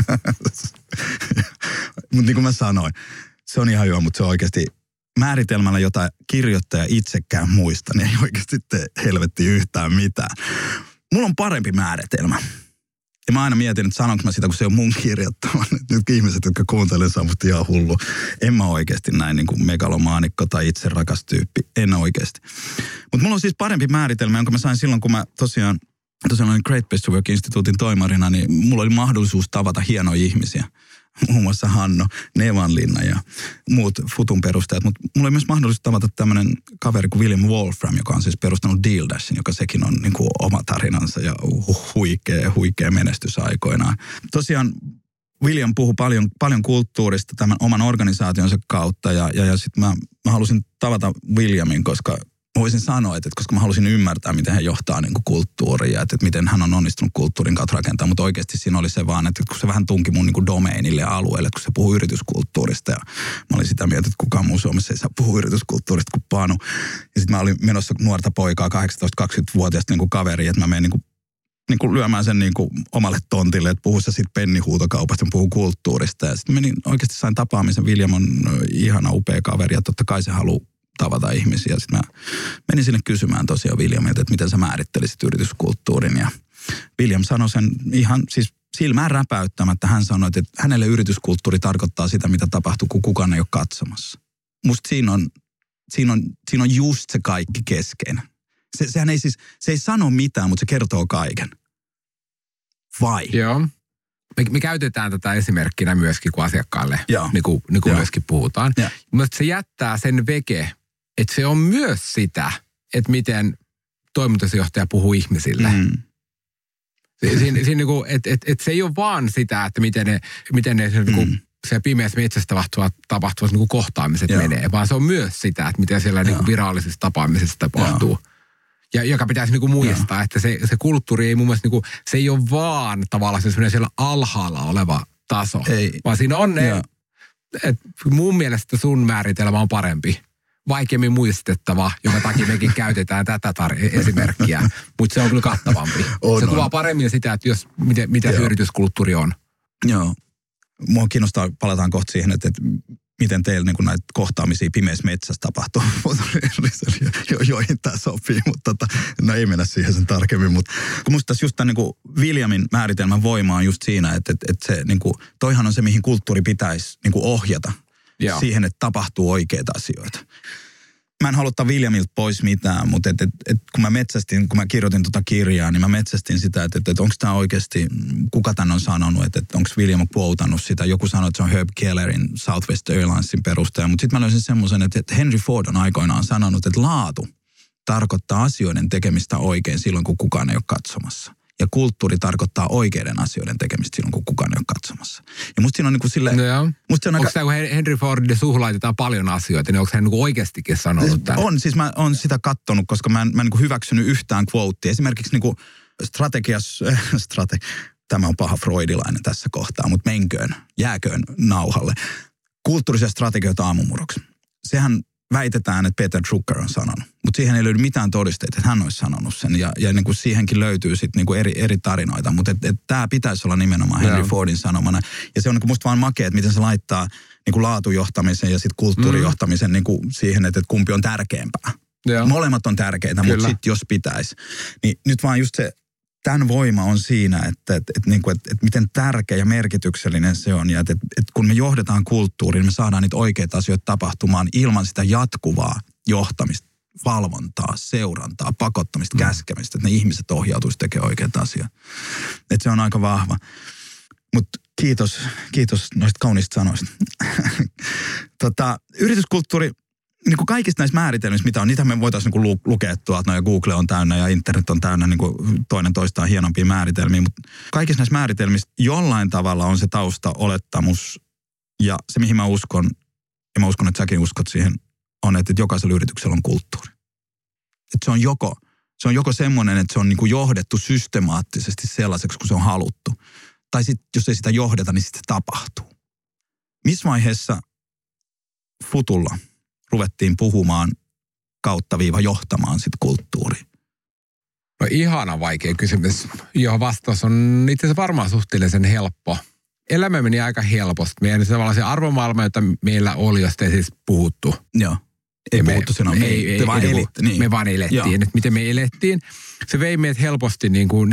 mutta niin kuin mä sanoin, se on ihan hyvä, mutta se on oikeasti määritelmällä, jota kirjoittaja itsekään muista, niin ei oikeasti tee helvetti yhtään mitään. Mulla on parempi määritelmä. Ja mä aina mietin, että sanonko mä sitä, kun se on mun kirjoittama. Nyt ihmiset, jotka kuuntelevat, saa musta ihan hullu. En mä oikeasti näin niin kuin megalomaanikko tai itse rakas tyyppi. En oikeasti. Mutta mulla on siis parempi määritelmä, jonka mä sain silloin, kun mä tosiaan, tosiaan olin Great Best to Work-instituutin toimarina, niin mulla oli mahdollisuus tavata hienoja ihmisiä muun muassa Hanno Nevanlinna ja muut Futun perustajat. Mutta mulla oli myös mahdollisuus tavata tämmöinen kaveri kuin William Wolfram, joka on siis perustanut Deal Dashin, joka sekin on niin kuin oma tarinansa ja huikea, huikea menestys aikoinaan. Tosiaan William puhui paljon, paljon kulttuurista tämän oman organisaationsa kautta ja, ja, ja sitten mä, mä halusin tavata Williamin, koska voisin sanoa, että, että koska mä halusin ymmärtää, miten hän johtaa niin kuin kulttuuria, että, että miten hän on onnistunut kulttuurin kautta rakentaa, mutta oikeasti siinä oli se vaan, että kun se vähän tunki mun niin kuin domeinille ja alueelle, kun se puhuu yrityskulttuurista ja mä olin sitä mieltä, että kukaan muu Suomessa ei saa puhua yrityskulttuurista kuin Panu. Ja sitten mä olin menossa nuorta poikaa, 18-20-vuotiaasta niin kuin kaveri, että mä menen niin kuin niin kuin lyömään sen niin kuin omalle tontille, että puhu sitten pennihuutokaupasta, puhuu kulttuurista. Ja sitten menin, oikeasti sain tapaamisen. William on ihana, upea kaveri ja totta kai se haluaa tavata ihmisiä. Sitten mä menin sinne kysymään tosiaan Williamilta, että miten sä määrittelisit yrityskulttuurin. Ja William sanoi sen ihan siis silmään räpäyttämättä. Hän sanoi, että hänelle yrityskulttuuri tarkoittaa sitä, mitä tapahtuu, kun kukaan ei ole katsomassa. Musta siinä on, siinä on, siinä on just se kaikki keskeinen. Se, sehän ei siis, se ei sano mitään, mutta se kertoo kaiken. Vai? Joo. Me, me käytetään tätä esimerkkinä myöskin, kun asiakkaalle niin kuin, niin kuin myöskin puhutaan. Mutta se jättää sen veke, että se on myös sitä, että miten toimitusjohtaja puhuu ihmisille. Mm. Siinä, siinä niin kuin, et, et, et se ei ole vaan sitä, että miten ne, miten ne niin kuin, mm. se pimeässä metsässä tapahtuvat, tapahtuvat niin kuin kohtaamiset Joo. menee, vaan se on myös sitä, että miten siellä niin kuin virallisessa tapaamisessa tapahtuu. Joo. Ja joka pitäisi niinku muistaa, Joo. että se, se kulttuuri ei mun mielestä, niinku, se ei ole vaan tavallaan se siellä alhaalla oleva taso. Ei. Vaan siinä on ne, et mun mielestä sun määritelmä on parempi vaikeammin muistettava, jonka takia mekin käytetään tätä tar- esimerkkiä, mutta se on kyllä kattavampi. On, se kuvaa on. paremmin sitä, että jos, miten, mitä se yrityskulttuuri on. Joo. Mua kiinnostaa, palataan kohta siihen, että, että miten teillä niin näitä kohtaamisia pimeässä metsässä tapahtuu, jo, joihin tämä sopii, mutta tota, no ei mennä siihen sen tarkemmin. Mutta kun musta tässä just tämän niin Williamin määritelmän voima on just siinä, että, että, että se, niin kuin, toihan on se, mihin kulttuuri pitäisi niin ohjata. Joo. siihen, että tapahtuu oikeita asioita mä en halua Williamilta pois mitään, mutta et, et, et, kun mä metsästin, kun mä kirjoitin tuota kirjaa, niin mä metsästin sitä, että et, et onko tämä oikeasti, kuka tän on sanonut, että et onko William quotannut sitä. Joku sanoi, että se on Herb Kellerin Southwest Airlinesin perustaja, mutta sitten mä löysin semmoisen, että, että Henry Ford on aikoinaan sanonut, että laatu tarkoittaa asioiden tekemistä oikein silloin, kun kukaan ei ole katsomassa ja kulttuuri tarkoittaa oikeiden asioiden tekemistä silloin, kun kukaan ei ole katsomassa. Ja musta siinä on niin kuin sille... No musta se on onko aika... tämä, kun Henry Fordin suhlaitetaan paljon asioita, niin onko hän niin oikeastikin sanonut siis tämän? On, siis mä oon sitä kattonut, koska mä en, mä en niin hyväksynyt yhtään quotea. Esimerkiksi niin kuin strategias... strate, tämä on paha freudilainen tässä kohtaa, mutta menköön, jääköön nauhalle. Kulttuurisia strategioita aamumuroksi. Sehän väitetään, että Peter Drucker on sanonut. Mutta siihen ei löydy mitään todisteita, että hän olisi sanonut sen. Ja, ja niin kuin siihenkin löytyy sitten niin eri, eri tarinoita. Mutta tämä pitäisi olla nimenomaan Henry yeah. Fordin sanomana. Ja se on niin kuin musta vaan makea, että miten se laittaa niin kuin laatujohtamisen ja sitten kulttuurijohtamisen mm. niin kuin siihen, että, että kumpi on tärkeämpää. Yeah. Molemmat on tärkeitä, mutta sitten jos pitäisi. Niin nyt vaan just se tämän voima on siinä, että, että, että, niin kuin, että, että miten tärkeä ja merkityksellinen se on. Ja että, että kun me johdetaan kulttuuriin, me saadaan niitä oikeita asioita tapahtumaan ilman sitä jatkuvaa johtamista, valvontaa, seurantaa, pakottamista, mm. käskemistä, että ne ihmiset ohjautuisi tekemään oikeita asioita. Että se on aika vahva. Mutta kiitos, kiitos noista kauniista sanoista. tota, yrityskulttuuri niin kuin kaikista näistä määritelmistä, mitä on, niitä me voitaisiin niin kuin lukea tuolta, no, ja Google on täynnä ja internet on täynnä niin kuin toinen toistaan hienompia määritelmiä, mutta kaikissa näissä määritelmistä jollain tavalla on se tausta, olettamus ja se, mihin mä uskon, ja mä uskon, että säkin uskot siihen, on, että jokaisella yrityksellä on kulttuuri. Että se on joko, se on joko semmoinen, että se on niin kuin johdettu systemaattisesti sellaiseksi, kun se on haluttu. Tai sitten, jos ei sitä johdeta, niin sitten se tapahtuu. Missä vaiheessa futulla – ruvettiin puhumaan kautta viiva johtamaan sit kulttuuri? No ihana vaikea kysymys, johon vastaus on itse asiassa varmaan suhteellisen helppo. Elämä meni aika helposti. Meidän tavallaan se arvomaailma, jota meillä oli, josta ei siis puhuttu. Joo. Ei me, puhuttu sen, ei, ei, vaan ei, elitte, niin. Me vaan elettiin. Joo. Nyt miten me elettiin. Se vei meidät helposti niin kuin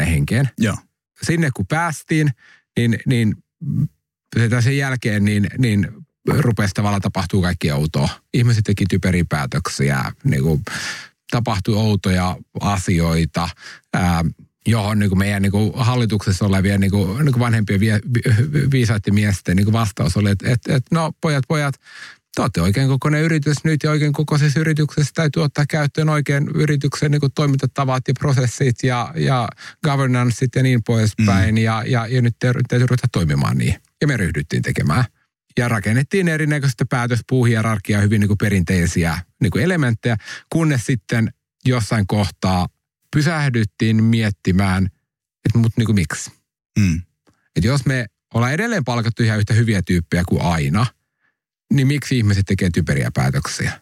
4-50 henkeen. Joo. Sinne kun päästiin, niin, niin sen jälkeen niin, niin rupesi tavallaan tapahtuu kaikki outoa. Ihmiset teki typeriä päätöksiä, niin kuin, tapahtui outoja asioita, ää, johon niin kuin meidän niin kuin hallituksessa olevien niin kuin, niin kuin vanhempien vie, viisaiden miesten niin kuin vastaus oli, että, että, että no pojat, pojat, te olette oikein kokoinen yritys nyt ja oikein kokoisessa yrityksessä täytyy ottaa käyttöön oikein yrityksen niin toimintatavat ja prosessit ja, ja governanceit ja niin poispäin. Mm. Ja, ja, ja nyt täytyy ruveta toimimaan niin. Ja me ryhdyttiin tekemään. Ja rakennettiin erinäköistä päätöspuuhierarkiaa, hyvin niin kuin perinteisiä niin kuin elementtejä, kunnes sitten jossain kohtaa pysähdyttiin miettimään, että mut niin kuin miksi. Mm. Että jos me ollaan edelleen palkattu ihan yhtä hyviä tyyppejä kuin aina – niin miksi ihmiset tekee typeriä päätöksiä?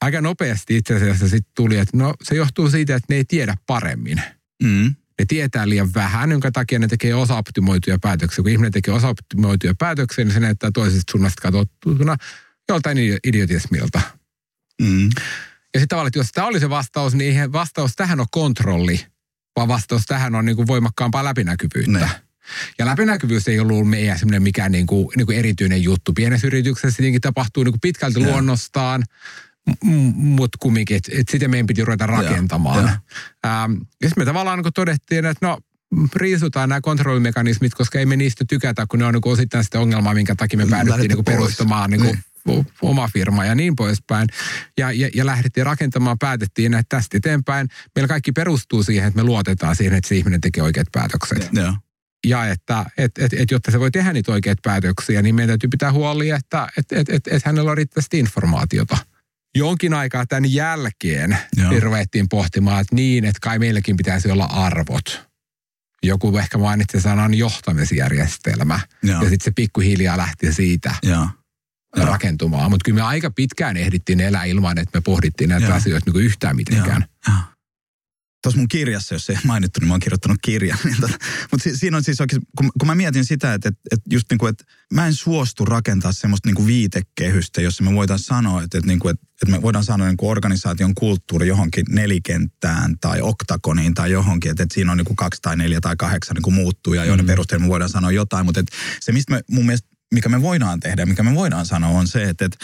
Aika nopeasti itse asiassa sitten tuli, että no se johtuu siitä, että ne ei tiedä paremmin. Mm. Ne tietää liian vähän, jonka takia ne tekee osa-optimoituja päätöksiä. Kun ihminen tekee osa-optimoituja päätöksiä, niin se näyttää toisesta suunnasta katsottuna joltain idiotismilta. Mm. Ja sitten tavallaan, että jos tämä oli se vastaus, niin eihän vastaus tähän ole kontrolli, vaan vastaus tähän on niin kuin voimakkaampaa läpinäkyvyyttä. Ne. Ja läpinäkyvyys ei ollut meidän semmoinen mikään niin kuin, niin kuin erityinen juttu. Pienessä yrityksessä tietenkin tapahtuu niin kuin pitkälti ja. luonnostaan, mutta kumminkin, että et sitä meidän piti ruveta rakentamaan. Ja, ja. Ähm, ja sitten me tavallaan niin todettiin, että no riisutaan nämä kontrollimekanismit, koska ei me niistä tykätä, kun ne on niin osittain sitä ongelmaa, minkä takia me päädyttiin niin perustamaan niin kuin, niin. oma firma ja niin poispäin. Ja, ja, ja lähdettiin rakentamaan, päätettiin, että tästä eteenpäin meillä kaikki perustuu siihen, että me luotetaan siihen, että se ihminen tekee oikeat päätökset. Ja ja että et, et, et, jotta se voi tehdä niitä oikeita päätöksiä, niin meidän täytyy pitää huoli, että et, et, et, et hänellä on riittävästi informaatiota. Jonkin aikaa tämän jälkeen Joo. ruvettiin pohtimaan, että niin, että kai meilläkin pitäisi olla arvot. Joku ehkä mainitsi sanan johtamisjärjestelmä. Joo. Ja sitten se pikkuhiljaa lähti siitä. Joo rakentumaan. Mutta kyllä me aika pitkään ehdittiin elää ilman, että me pohdittiin näitä Joo. asioita niin yhtään mitenkään. Joo tuossa mun kirjassa, jos ei mainittu, niin mä oon kirjoittanut kirjan. Niin tota, mutta si, siinä on siis oikein, kun, kun mä mietin sitä, että, että, että just niin kuin, että mä en suostu rakentaa semmoista niin kuin viitekehystä, jossa me voidaan sanoa, että, että, niin kuin, että, että me voidaan sanoa niin kuin organisaation kulttuuri johonkin nelikenttään tai oktagoniin tai johonkin, että, että siinä on niin kuin kaksi tai neljä tai kahdeksan niin kuin muuttuja, joiden mm. perusteella me voidaan sanoa jotain, mutta että se, mistä me mun mielestä, mikä me voidaan tehdä ja mikä me voidaan sanoa on se, että, että,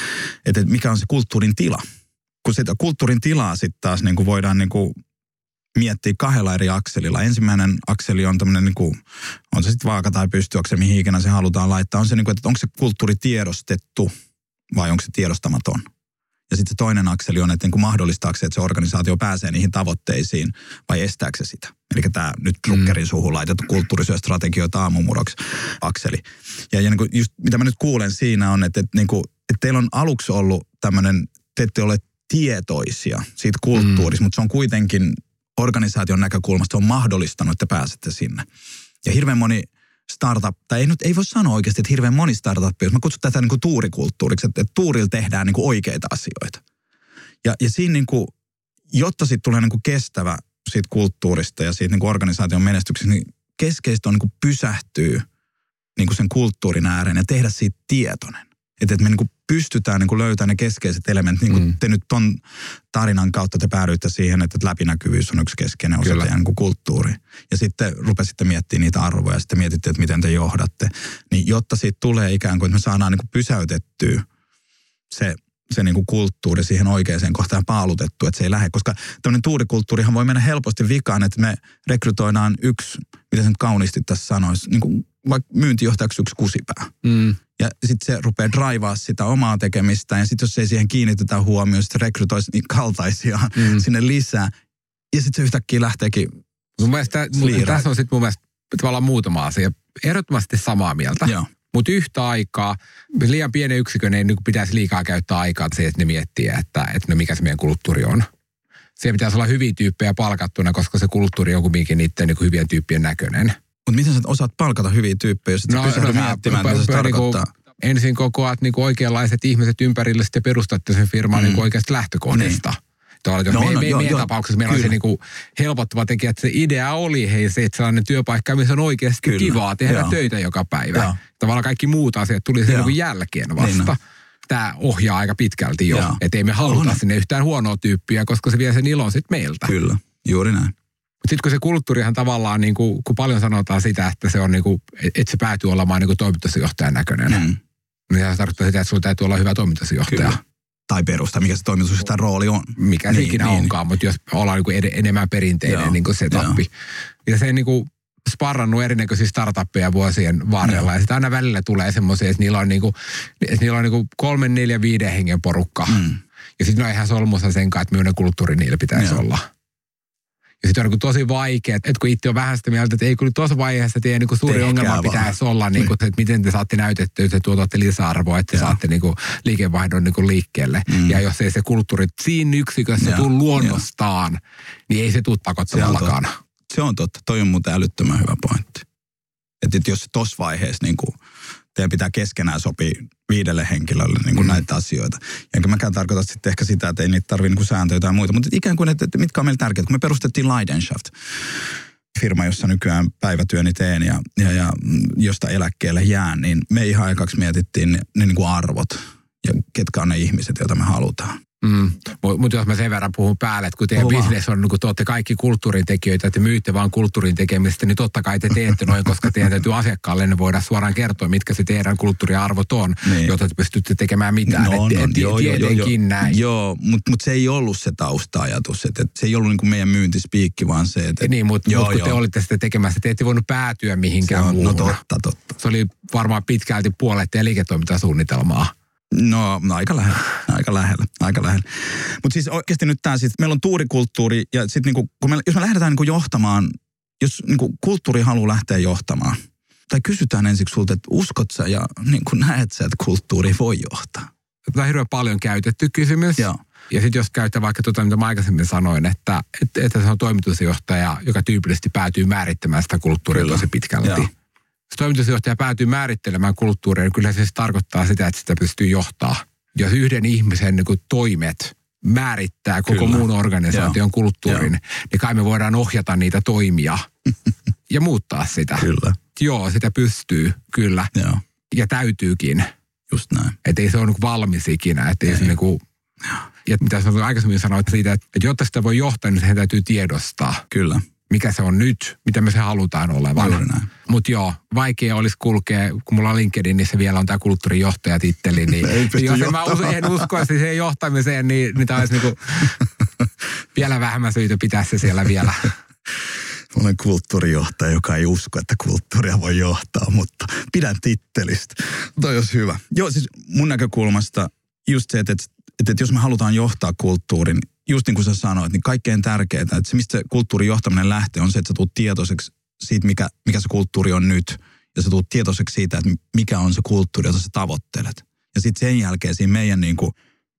että mikä on se kulttuurin tila kun sitä kulttuurin tilaa sitten taas niin kuin voidaan niin kuin miettiä kahdella eri akselilla. Ensimmäinen akseli on tämmöinen, niin kuin, on se sitten vaaka tai pystyakseli, mihin ikinä se halutaan laittaa. On se, niin kuin, että onko se kulttuuri tiedostettu vai onko se tiedostamaton. Ja sitten se toinen akseli on, että niin kuin mahdollistaako se, että se organisaatio pääsee niihin tavoitteisiin vai estääkö se sitä. Eli tämä nyt Druckerin mm. suuhun laitettu kulttuurisyöstrategioita aamumuroksi akseli. Ja, ja niin kuin just mitä mä nyt kuulen siinä on, että, että, niin kuin, että teillä on aluksi ollut tämmöinen, te ette ole tietoisia siitä kulttuurista, mm. mutta se on kuitenkin organisaation näkökulmasta on mahdollistanut, että pääsette sinne. Ja hirveän moni startup, tai ei nyt ei voi sanoa oikeasti, että hirveän moni startup, jos mä kutsun tätä niin kuin tuurikulttuuriksi, että, että tuurilla tehdään niin kuin oikeita asioita. Ja, ja siinä niin kuin, jotta sitten tulee niin kuin kestävä siitä kulttuurista ja siitä niin kuin organisaation menestyksestä, niin keskeistä on niin kuin pysähtyä niin kuin sen kulttuurin ääreen ja tehdä siitä tietoinen. Että, että me niin pystytään niin löytämään ne keskeiset elementit. Niin kuin mm. te nyt ton tarinan kautta te päädyitte siihen, että läpinäkyvyys on yksi keskeinen osa Kyllä. teidän niin kulttuuri. Ja sitten rupesitte miettimään niitä arvoja ja sitten mietitte, että miten te johdatte. Niin jotta siitä tulee ikään kuin, että me saadaan niin pysäytettyä se se niin kuin kulttuuri siihen oikeaan kohtaan paalutettu, että se ei lähde. Koska tämmöinen tuurikulttuurihan voi mennä helposti vikaan, että me rekrytoidaan yksi, miten sen kauniisti tässä sanoisi, niin kuin vaikka myyntijohtajaksi yksi kusipää. Mm. Ja sitten se rupeaa draivaa sitä omaa tekemistä. Ja sitten jos ei siihen kiinnitetä huomioon, sitten rekrytoisi niin kaltaisia mm. sinne lisää. Ja sitten se yhtäkkiä lähteekin Mun mielestä, tässä on sitten mun mielestä tavallaan muutama asia. Ehdottomasti samaa mieltä. Joo. Mutta yhtä aikaa, liian pienen yksikön ei niin pitäisi liikaa käyttää aikaa siihen, että ne miettii, että, että no mikä se meidän kulttuuri on. Siellä pitäisi olla hyviä tyyppejä palkattuna, koska se kulttuuri on kuitenkin niiden niin hyvien tyyppien näköinen. Mutta miten sä osaat palkata hyviä tyyppejä, jos no, pysähdy no, miettimään, mitä se tarkoittaa? Niin ensin kokoat niin oikeanlaiset ihmiset ympärille, sitten perustatte sen firman mm. niin oikeasta lähtökohdista. Niin. Tuolla, no, me, no, me, jo, meidän jo, tapauksessa meillä kyllä. on se niin helpottava tekijä, että se idea oli hei se, että sellainen työpaikka, missä on oikeasti kyllä. kivaa tehdä Joo. töitä joka päivä. Joo. Tavallaan kaikki muut asiat tuli sen niin jälkeen vasta. Niin no. Tämä ohjaa aika pitkälti jo, että ei me haluta on. sinne yhtään huonoa tyyppiä, koska se vie sen ilon sitten meiltä. Kyllä, juuri näin. Sitten kun se kulttuurihan tavallaan, niin kuin, kun paljon sanotaan sitä, että se on niin kuin, että se päätyy olemaan niin kuin toimitusjohtajan näköinen. Mm. Niin se tarkoittaa sitä, että sulla täytyy olla hyvä toimitusjohtaja. Kyllä tai perusta, mikä se toimitusjohtajan rooli on. Mikä niin, se ikinä niin. onkaan, mutta jos ollaan niin kuin enemmän perinteinen Joo, niin kuin se tappi. Ja se niin kuin, sparrannut erinäköisiä startuppeja vuosien varrella. No. Ja sitten aina välillä tulee semmoisia, että niillä on, niinku, että niillä on niinku kolmen, neljä, viiden hengen porukka. Mm. Ja sitten ne on ihan solmussa sen kanssa, että millainen kulttuuri niillä pitäisi no. olla. Ja sitten on niin tosi vaikea, että kun itse on vähän sitä mieltä, että ei kyllä tuossa vaiheessa teidän niin suuri Tehkää ongelma vaan. pitäisi olla, niin kuin, että miten te saatte näytettyä, että tuotatte lisäarvoa, että te saatte niin kuin, liikevaihdon niin kuin liikkeelle. Mm. Ja jos ei se kulttuuri siinä yksikössä tule luonnostaan, ja. niin ei se tule pakottamallakaan. Se on totta. Toi on muuten älyttömän hyvä pointti. Että jos se tuossa vaiheessa niin kuin, teidän pitää keskenään sopia viidelle henkilölle niin kuin mm. näitä asioita. Ja enkä mäkään tarkoita sitten ehkä sitä, että ei niitä tarvitse niin sääntöjä tai muita, mutta ikään kuin, että, että mitkä on meille tärkeitä. Kun me perustettiin Leidenschaft, firma, jossa nykyään päivätyöni teen ja, ja, ja josta eläkkeelle jään, niin me ihan aikaksi mietittiin ne, ne niin kuin arvot ja ketkä on ne ihmiset, joita me halutaan. Mm. Mutta jos mä sen verran puhun päälle, että kun teidän business on, niin kun te olette kaikki kulttuurin tekijöitä, että myytte vaan kulttuurin tekemistä, niin totta kai te teette noin, koska teidän täytyy asiakkaalle ne voida suoraan kertoa, mitkä se teidän kulttuuriarvot on, niin. jotta te pystytte tekemään mitään. No, et, no, et, joo, tietenkin joo, joo, näin. Joo, mutta mut se ei ollut se tausta-ajatus, että et se ei ollut niin kuin meidän myyntispiikki, vaan se, että... Niin, mutta mut, kun joo. te olitte sitä tekemässä, te ette voinut päätyä mihinkään on, no muuhun. No totta, totta. Se oli varmaan pitkälti puolet teidän liiketoimintasuunnitelmaa. No, no aika lähellä, aika lähellä, aika lähellä. Mutta siis oikeasti nyt tämä siis, meillä on tuurikulttuuri ja sitten niinku, kun me, jos me lähdetään niinku johtamaan, jos niinku kulttuuri haluaa lähteä johtamaan, tai kysytään ensiksi sulta, että uskot sä ja niin kuin näet sä, että kulttuuri voi johtaa? Tämä on hirveän paljon käytetty kysymys. Joo. Ja sitten jos käyttää vaikka tuota, mitä mä aikaisemmin sanoin, että, että, että se on toimitusjohtaja, joka tyypillisesti päätyy määrittämään sitä kulttuuria tosi pitkälti. Joo jos toimitusjohtaja päätyy määrittelemään kulttuuria, niin kyllä se siis tarkoittaa sitä, että sitä pystyy johtaa. Jos yhden ihmisen niin kuin toimet määrittää koko kyllä. muun organisaation Joo. kulttuurin, Joo. niin kai me voidaan ohjata niitä toimia ja muuttaa sitä. Kyllä. Joo, sitä pystyy, kyllä. Joo. Ja täytyykin. Just näin. Että ei se ole niin valmis ikinä. Että ei. se niin kuin, ja mitä sanoin aikaisemmin sanoit siitä, että jotta sitä voi johtaa, niin se täytyy tiedostaa. Kyllä mikä se on nyt, mitä me se halutaan olevan. Mutta joo, vaikea olisi kulkea, kun mulla on LinkedIn, niin se vielä on tämä kulttuurijohtajatitteli, niin ei jos en mä usko, en uskoisi siihen johtamiseen, niin, niin tämä olisi niinku vielä vähemmän syytä pitää se siellä vielä. Olen kulttuurijohtaja, joka ei usko, että kulttuuria voi johtaa, mutta pidän tittelistä. Toi olisi hyvä. Joo, siis mun näkökulmasta just se, että, että, että jos me halutaan johtaa kulttuurin, just niin kuin sä sanoit, niin kaikkein tärkeintä, että se mistä se kulttuurin johtaminen lähtee on se, että sä tulet tietoiseksi siitä, mikä, mikä se kulttuuri on nyt. Ja sä tulet tietoiseksi siitä, että mikä on se kulttuuri, jota sä tavoittelet. Ja sitten sen jälkeen siinä meidän niin kuin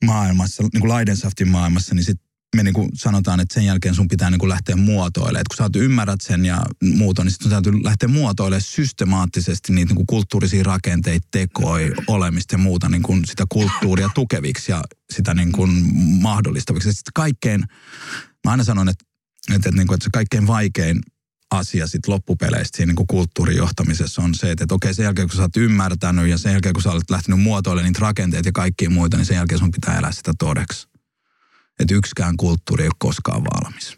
maailmassa, niin kuin Leidensaftin maailmassa, niin sitten me niin kuin sanotaan, että sen jälkeen sun pitää niin kuin lähteä muotoilemaan. Et kun sä ymmärrät sen ja muuta, niin sitten täytyy lähteä muotoilemaan systemaattisesti niitä niin kuin kulttuurisia rakenteita, tekoja, olemista ja muuta niin kuin sitä kulttuuria tukeviksi ja sitä niin kuin mahdollistaviksi. Sitten kaikkein, mä aina sanon, että, että, että, niin kuin, että se kaikkein vaikein asia sitten loppupeleistä siinä niin kulttuurijohtamisessa on se, että, että okei, sen jälkeen kun sä oot ymmärtänyt ja sen jälkeen kun sä olet lähtenyt muotoilemaan niitä rakenteita ja kaikkia muita, niin sen jälkeen sun pitää elää sitä todeksi että yksikään kulttuuri ei ole koskaan valmis.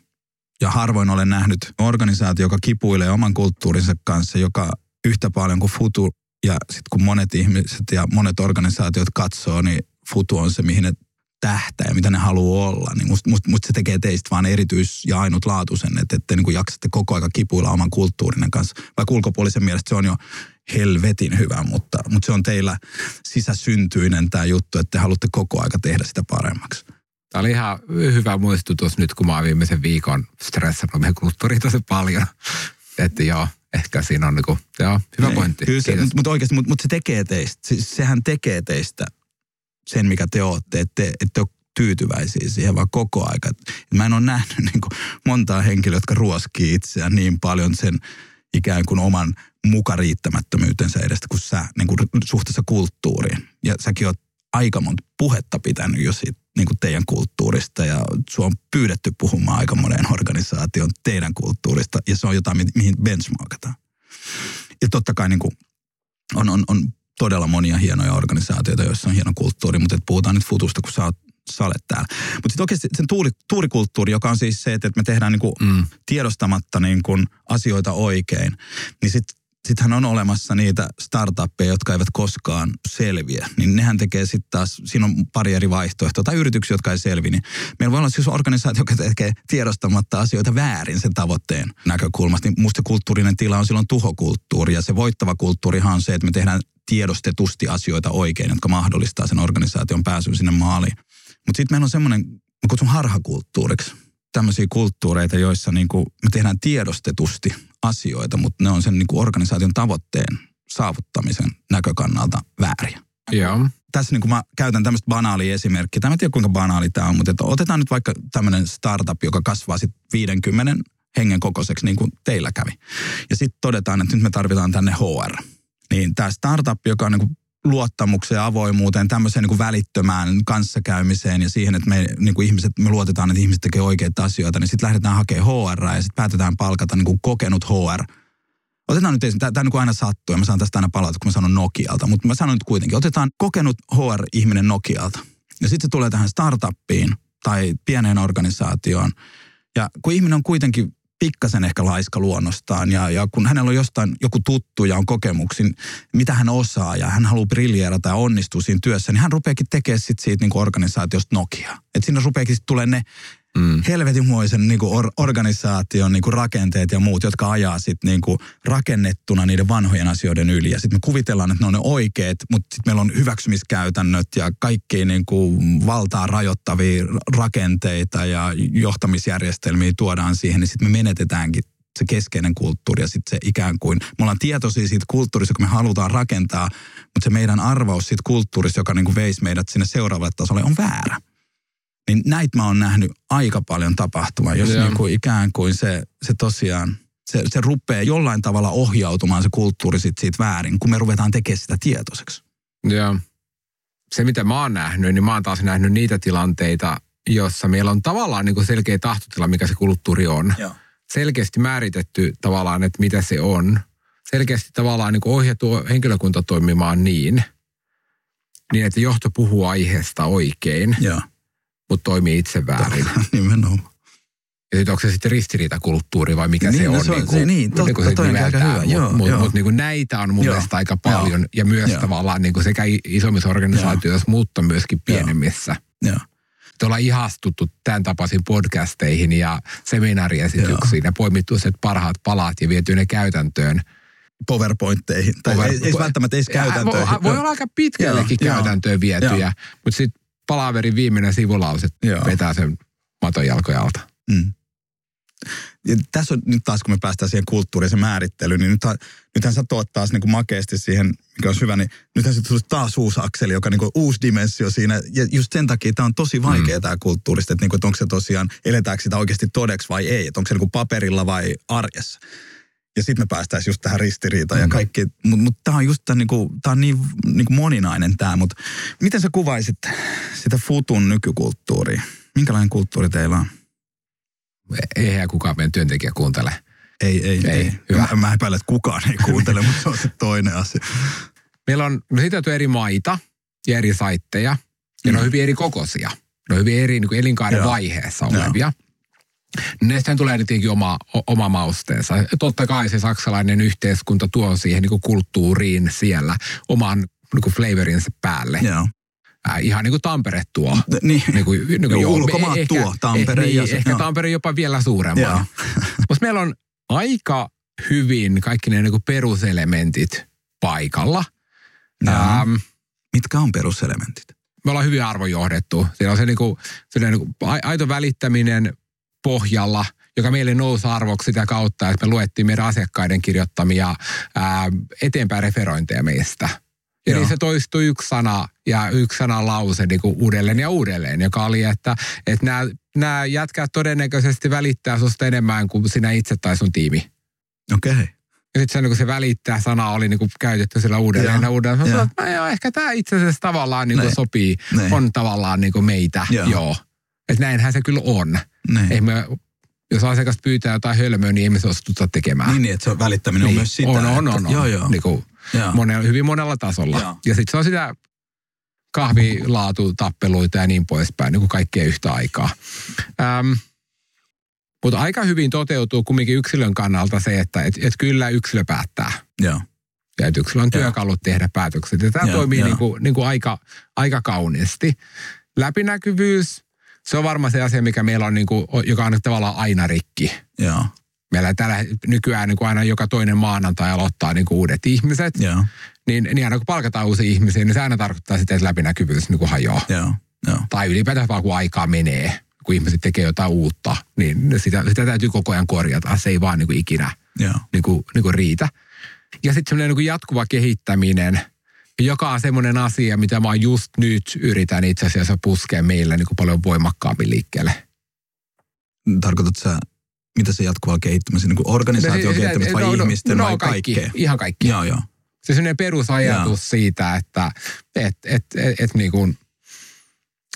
Ja harvoin olen nähnyt organisaatio, joka kipuilee oman kulttuurinsa kanssa, joka yhtä paljon kuin Futu ja sitten kun monet ihmiset ja monet organisaatiot katsoo, niin Futu on se, mihin ne tähtää ja mitä ne haluaa olla. Niin musta must, must se tekee teistä vaan erityis- ja ainutlaatuisen, että te niin jaksatte koko aika kipuilla oman kulttuurinen kanssa. Vaikka ulkopuolisen mielestä se on jo helvetin hyvä, mutta, mutta se on teillä sisäsyntyinen tämä juttu, että te haluatte koko aika tehdä sitä paremmaksi. Tämä oli ihan hyvä muistutus nyt, kun mä oon viimeisen viikon stressannut meidän kulttuuriin tosi paljon. Että joo, ehkä siinä on niinku, joo, hyvä Ei, pointti. Kyllä se, mutta oikeasti, mutta, mutta se tekee teistä, siis sehän tekee teistä sen, mikä te olette, että te ette ole tyytyväisiä siihen vaan koko aika. Mä en ole nähnyt niin kuin montaa henkilöä, jotka ruoskii itseään niin paljon sen ikään kuin oman mukariittämättömyytensä edestä kuin sä niin kuin suhteessa kulttuuriin. Ja säkin oot aika monta puhetta pitänyt jo siitä niin kuin teidän kulttuurista ja sua on pyydetty puhumaan aika moneen organisaation teidän kulttuurista ja se on jotain, mihin benchmarkataan. Ja totta kai niin kuin on, on, on todella monia hienoja organisaatioita, joissa on hieno kulttuuri, mutta et puhutaan nyt futusta, kun sä oot, sä olet täällä. Mutta sitten oikeasti sen tuuri, tuurikulttuuri, joka on siis se, että me tehdään niin kuin mm. tiedostamatta niin kuin asioita oikein, niin sitten sittenhän on olemassa niitä startuppeja, jotka eivät koskaan selviä. Niin nehän tekee sitten taas, siinä on pari eri vaihtoehtoa. Tai yrityksiä, jotka ei selvi. Niin meillä voi olla siis organisaatio, joka tekee tiedostamatta asioita väärin sen tavoitteen näkökulmasta. Niin musta kulttuurinen tila on silloin tuhokulttuuri. Ja se voittava kulttuurihan on se, että me tehdään tiedostetusti asioita oikein, jotka mahdollistaa sen organisaation pääsyn sinne maaliin. Mutta sitten meillä on semmoinen, mä kutsun harhakulttuuriksi tämmöisiä kulttuureita, joissa niin me tehdään tiedostetusti asioita, mutta ne on sen niin kuin organisaation tavoitteen saavuttamisen näkökannalta vääriä. Joo. Tässä niin kuin mä käytän tämmöistä banaalia esimerkkiä. Tämä en tiedä kuinka banaali tämä on, mutta että otetaan nyt vaikka tämmöinen startup, joka kasvaa sitten 50 hengen kokoiseksi, niin kuin teillä kävi. Ja sitten todetaan, että nyt me tarvitaan tänne HR. Niin tämä startup, joka on niin kuin luottamukseen, avoimuuteen, tämmöiseen niin kuin välittömään kanssakäymiseen ja siihen, että me niin kuin ihmiset, me luotetaan, että ihmiset tekee oikeita asioita, niin sitten lähdetään hakemaan HR ja sitten päätetään palkata niin kuin kokenut HR. Otetaan nyt, tämä, tämä niin aina sattuu ja mä saan tästä aina palata, kun mä sanon Nokialta, mutta mä sanon nyt kuitenkin, otetaan kokenut HR-ihminen Nokialta. Ja sitten se tulee tähän startuppiin tai pieneen organisaatioon. Ja kun ihminen on kuitenkin pikkasen ehkä laiska luonnostaan ja, ja kun hänellä on jostain joku tuttu ja on kokemuksin, mitä hän osaa ja hän haluaa briljeerata ja onnistua siinä työssä, niin hän rupeakin tekemään sit siitä niin organisaatiosta Nokia. Että sinne rupeakin tulee ne mm. helvetinmoisen niin kuin or, organisaation niin kuin rakenteet ja muut, jotka ajaa sitten niin kuin rakennettuna niiden vanhojen asioiden yli. Ja sitten me kuvitellaan, että ne on ne oikeat, mutta sitten meillä on hyväksymiskäytännöt ja kaikki niin kuin valtaa rajoittavia rakenteita ja johtamisjärjestelmiä tuodaan siihen, niin sitten me menetetäänkin se keskeinen kulttuuri ja sitten se ikään kuin, me ollaan tietoisia siitä kulttuurista, kun me halutaan rakentaa, mutta se meidän arvaus siitä kulttuurista, joka niin kuin veisi meidät sinne seuraavalle tasolle, on väärä. Niin näitä mä oon nähnyt aika paljon tapahtumaan, jos niin kuin ikään kuin se, se tosiaan, se, se rupeaa jollain tavalla ohjautumaan se kulttuuri sit siitä väärin, kun me ruvetaan tekemään sitä tietoiseksi. Joo. Se mitä mä oon nähnyt, niin mä oon taas nähnyt niitä tilanteita, jossa meillä on tavallaan niin kuin selkeä tahtotila, mikä se kulttuuri on. Joo. Selkeästi määritetty tavallaan, että mitä se on. Selkeästi tavallaan niin kuin ohjattu henkilökunta toimimaan niin, niin että johto puhuu aiheesta oikein. Joo mutta toimii itse väärin. Nimenomaan. Ja sitten onko se sitten ristiriitakulttuuri vai mikä niin, se no on? Se on niin kuin, se, niin, totta, niin hyvä. Mutta mut, mut, niin näitä on mun joo, mielestä aika paljon. Joo, ja myös joo. tavallaan niin kuin sekä isommissa organisaatioissa, joo. mutta myöskin pienemmissä. Joo. Te ollaan ihastuttu tämän tapaisiin podcasteihin ja seminaariesityksiin joo. ja poimittu se parhaat palat ja viety ne käytäntöön. PowerPointteihin. Tai Power, ei, ei välttämättä edes käytäntöihin. Voi, voi olla aika pitkällekin käytäntöön vietyjä, mutta sitten palaverin viimeinen sivulause Joo. vetää sen maton jalkoja alta. Mm. Ja tässä on nyt taas, kun me päästään siihen kulttuurisen määrittelyyn, niin nythän, nythän sä tuot taas niin kuin makeasti siihen, mikä on hyvä, niin nythän se tuli taas uusi akseli, joka niin kuin uusi dimensio siinä. Ja just sen takia tämä on tosi vaikea mm. tämä kulttuurista, että, niin kuin, että onko se tosiaan, eletäänkö sitä oikeasti todeksi vai ei, että onko se niin kuin paperilla vai arjessa. Ja sitten me päästäisiin just tähän ristiriitaan mm. ja kaikki. Mutta mut tämä on just tämän, niinku, tää on niin niinku moninainen tämä. Mutta miten sä kuvaisit sitä futun nykykulttuuria? Minkälainen kulttuuri teillä on? Eihän kukaan meidän työntekijä kuuntele. Ei, ei, ei. ei. Hyvä. Mä, mä epäilen, että kukaan ei kuuntele, mutta se on se toinen asia. Meillä on no eri maita ja eri saitteja. Ja mm. ne on mm. hyvin eri kokoisia. Ne on hyvin eri niin elinkaaren Joo. vaiheessa olevia. Joo. Näistä tulee tietenkin oma, oma mausteensa. Totta kai se saksalainen yhteiskunta tuo siihen niin kulttuuriin siellä oman niin flavorinsa päälle. Joo. Äh, ihan niin kuin Tampere tuo. Niin, niin kuin, niin kuin, joo, ulkomaat ehkä, tuo Tampere. Eh, niin, ja se, ehkä joo. Tampere jopa vielä suurempaa. Mutta meillä on aika hyvin kaikki ne niin kuin peruselementit paikalla. Ähm, Mitkä on peruselementit? Me ollaan hyvin arvojohdettu. Siellä on se, niin kuin, se niin kuin aito välittäminen, pohjalla, joka meille nousi arvoksi sitä kautta, että me luettiin meidän asiakkaiden kirjoittamia ää, eteenpäin referointeja meistä. Eli Joo. se toistui yksi sana ja yksi sana lause niin kuin uudelleen ja uudelleen, joka oli, että, että nämä, nämä jätkät todennäköisesti välittää sinusta enemmän kuin sinä itse tai sun tiimi. Okei. Okay. Ja sitten se, niin se välittää sana oli niin kuin käytetty sillä uudelleen ja uudelleen. Mä sanoin, että joo, ehkä tämä itse asiassa tavallaan niin kuin sopii, ne. on tavallaan niin kuin meitä, joo. joo. Että näinhän se kyllä on. Niin. Ei me, jos asiakas pyytää jotain hölmöä, niin emme suostuta tekemään. Niin, niin, että se on välittäminen niin. on myös sitä. On, on, on. on. Joo, joo. Niin kuin joo. Monella, hyvin monella tasolla. Joo. Ja sitten se on sitä kahvilaatu, tappeluita ja niin poispäin, niin kuin kaikkea yhtä aikaa. Ähm, Mutta aika hyvin toteutuu kumminkin yksilön kannalta se, että et, et kyllä yksilö päättää. Joo. Ja että yksilö on työkalut tehdä päätökset. Ja tämä toimii niin kuin, niin kuin aika, aika kauniisti. Läpinäkyvyys, se on varmaan se asia, mikä meillä on, niin kuin, joka on tavallaan aina rikki. Joo. Meillä tällä nykyään niin kuin aina joka toinen maanantai aloittaa niin kuin uudet ihmiset. Joo. Niin, niin aina kun palkataan uusia ihmisiä, niin se aina tarkoittaa sitä, että läpinäkyvyys niin kuin hajoaa. Joo. Joo. Tai ylipäätään vaan kun aikaa menee, kun ihmiset tekee jotain uutta, niin sitä, sitä täytyy koko ajan korjata. Se ei vaan niin kuin ikinä Joo. Niin kuin, niin kuin riitä. Ja sitten semmoinen niin jatkuva kehittäminen, joka on semmoinen asia, mitä mä just nyt yritän itse asiassa puskea meillä niin kuin paljon voimakkaammin liikkeelle. Tarkoitatko sä, mitä se jatkuvalla kehittämisen, niin kuin organisaation no, kehittämistä vai no, ihmisten no, vai kaikki, kaikkea? Ihan kaikki. Joo, joo. Se semmoinen perusajatus joo. siitä, että et, et, et, et niin kuin,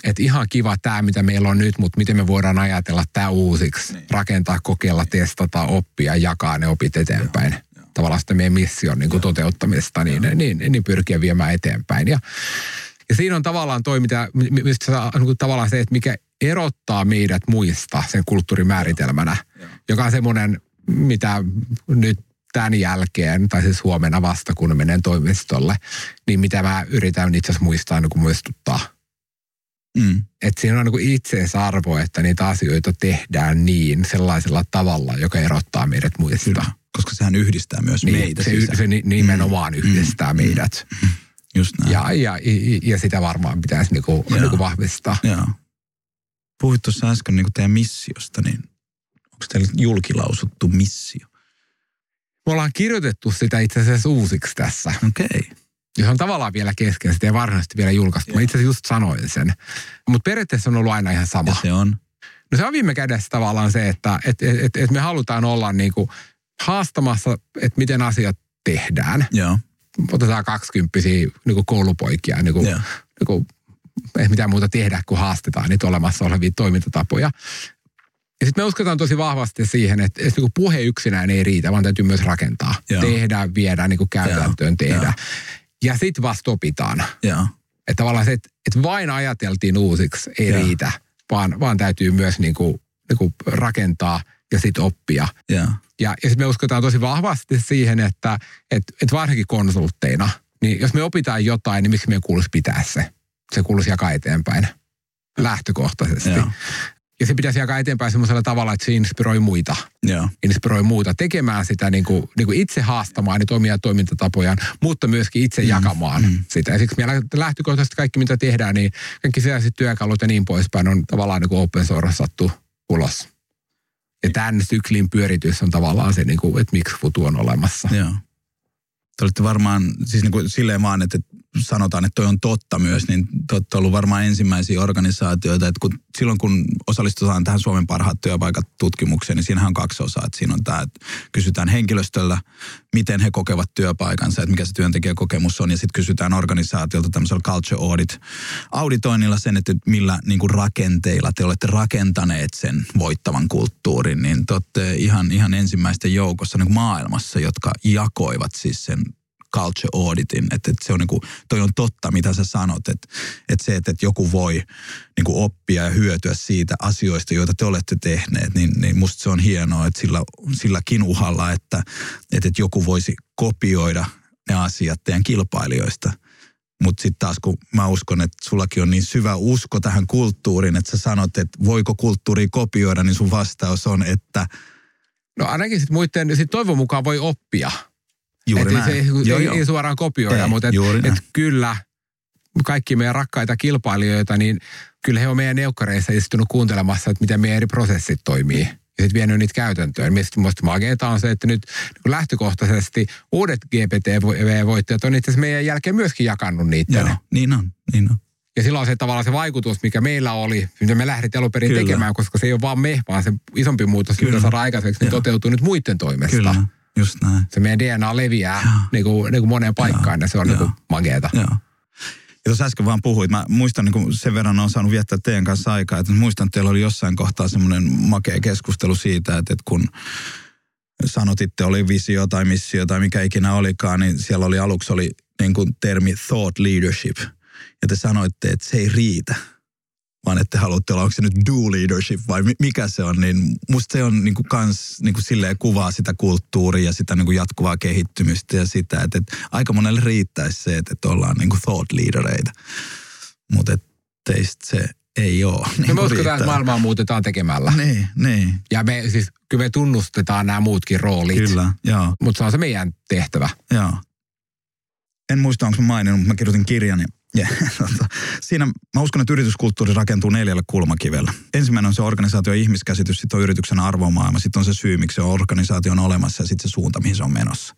et ihan kiva tämä, mitä meillä on nyt, mutta miten me voidaan ajatella tämä uusiksi, niin. rakentaa, kokeilla, testata, oppia, jakaa ne opit eteenpäin. Joo tavallaan sitä meidän mission niin kuin toteuttamista, niin, niin, niin, niin pyrkiä viemään eteenpäin. Ja, ja siinä on tavallaan toi, mitä, mistä, niin kuin tavallaan se, että mikä erottaa meidät muista sen kulttuurimääritelmänä, joka on semmoinen, mitä nyt tämän jälkeen, tai siis huomenna vasta, kun menen toimistolle, niin mitä mä yritän itse asiassa muistaa niin kuin muistuttaa. Mm. Että siinä on niin itseisarvo, että niitä asioita tehdään niin sellaisella tavalla, joka erottaa meidät muista. Kyllä koska sehän yhdistää myös niin, meitä. Se, se nimenomaan mm. yhdistää mm. meidät. Mm. Just näin. Ja, ja, ja sitä varmaan pitäisi niinku, niinku vahvistaa. Joo. Puhuit tuossa äsken niinku teidän missiosta, niin onko teillä julkilausuttu missio? Me ollaan kirjoitettu sitä itse asiassa uusiksi tässä. Okei. Okay. Ja se on tavallaan vielä kesken, sitä ei varsinaisesti vielä julkaistu. Mä itse asiassa just sanoin sen. Mutta periaatteessa on ollut aina ihan sama. Ja se on? No se on viime kädessä tavallaan se, että et, et, et, et me halutaan olla niinku haastamassa, että miten asiat tehdään. Joo. Otetaan kaksikymppisiä niin koulupoikia, niin kuin, niin kuin, ei mitään muuta tehdä kuin haastetaan niitä olemassa olevia toimintatapoja. Ja sitten me uskotaan tosi vahvasti siihen, että, että niin puhe yksinään ei riitä, vaan täytyy myös rakentaa. Joo. Tehdä, viedä niin kuin käytäntöön, Joo. tehdä. Joo. Ja sitten vasta opitaan. Joo. Että tavallaan se, että, että vain ajateltiin uusiksi, ei Joo. riitä, vaan, vaan täytyy myös niin kuin, niin kuin rakentaa ja sitten oppia. Joo. Ja, ja sitten me uskotaan tosi vahvasti siihen, että et, et varsinkin konsultteina, niin jos me opitaan jotain, niin miksi meidän kuuluisi pitää se? Se kuuluisi jakaa eteenpäin lähtökohtaisesti. Joo. Ja se pitäisi jakaa eteenpäin semmoisella tavalla, että se inspiroi muita. Joo. Inspiroi muuta tekemään sitä niin kuin, niin kuin itse haastamaan niitä omia toimintatapojaan, mutta myöskin itse mm. jakamaan mm. sitä. Ja siksi meillä lähtökohtaisesti kaikki, mitä tehdään, niin kaikki sellaiset työkalut ja niin poispäin on tavallaan niin kuin open source sattu ulos. Ja tämän syklin pyöritys on tavallaan se, niin kuin, että miksi Futu on olemassa. Joo. Te olette varmaan, siis niin kuin silleen vaan, että sanotaan, että toi on totta myös, niin te olette ollut varmaan ensimmäisiä organisaatioita, että kun, silloin kun osallistutaan tähän Suomen parhaat työpaikat tutkimukseen, niin siinähän on kaksi osaa. Että siinä on tämä, että kysytään henkilöstöllä, miten he kokevat työpaikansa, että mikä se työntekijäkokemus on, ja sitten kysytään organisaatiolta tämmöisellä culture audit auditoinnilla sen, että millä niin kuin rakenteilla te olette rakentaneet sen voittavan kulttuurin, niin te olette ihan, ihan ensimmäisten joukossa niin maailmassa, jotka jakoivat siis sen culture auditin, että, että se on niin kuin, toi on totta, mitä sä sanot, että, että se, että, joku voi niin kuin oppia ja hyötyä siitä asioista, joita te olette tehneet, niin, niin musta se on hienoa, että sillä, silläkin uhalla, että, että, että joku voisi kopioida ne asiat teidän kilpailijoista. Mutta sitten taas kun mä uskon, että sullakin on niin syvä usko tähän kulttuuriin, että sä sanot, että voiko kulttuuri kopioida, niin sun vastaus on, että... No ainakin sitten muiden, sit toivon mukaan voi oppia. Juuri näin. Se ei, joo, ei, joo. ei suoraan kopioida, ei, mutta et, et kyllä kaikki meidän rakkaita kilpailijoita, niin kyllä he on meidän neukkareissa istunut kuuntelemassa, että miten meidän eri prosessit toimii. Ja sitten vienyt niitä käytäntöön. Minusta mageeta on se, että nyt niin lähtökohtaisesti uudet GPT-voittajat on itse asiassa meidän jälkeen myöskin jakanut niitä. Joo, niin on, niin on. Ja silloin se tavallaan se vaikutus, mikä meillä oli, mitä me lähdettiin alun perin tekemään, koska se ei ole vaan me, vaan se isompi muutos, mitä saadaan aikaiseksi, niin toteutuu nyt muiden toimesta. Kyllä. Just näin. Se meidän DNA leviää niin kuin, niin kuin moneen paikkaan ja se on niin kuin mageeta. Joo. Ja tuossa äsken vaan puhuit, mä muistan niin kuin sen verran on saanut viettää teidän kanssa aikaa, että muistan, että teillä oli jossain kohtaa semmoinen makea keskustelu siitä, että, että kun sanotitte, oli visio tai missio tai mikä ikinä olikaan, niin siellä oli aluksi oli niin kuin termi thought leadership. Ja te sanoitte, että se ei riitä. Vaan että haluatte olla, onko se nyt do leadership vai mikä se on, niin musta se on niin kuin kans niin kuin silleen kuvaa sitä kulttuuria ja sitä niin kuin jatkuvaa kehittymistä ja sitä, että, että aika monelle riittäisi se, että, että ollaan niin kuin thought leadereita, mutta teistä se ei ole. Niin no me uskotaan, että maailmaa muutetaan tekemällä. Niin, niin. Ja me siis, kyllä me tunnustetaan nämä muutkin roolit. Kyllä, joo. Mutta se on se meidän tehtävä. Joo. En muista, onko mä maininnut, mutta mä kirjoitin kirjan ja, tota, siinä mä uskon, että yrityskulttuuri rakentuu neljällä kulmakivellä. Ensimmäinen on se organisaatio ihmiskäsitys, sitten on yrityksen arvomaailma, sitten on se syy, miksi se organisaatio on olemassa ja sitten se suunta, mihin se on menossa.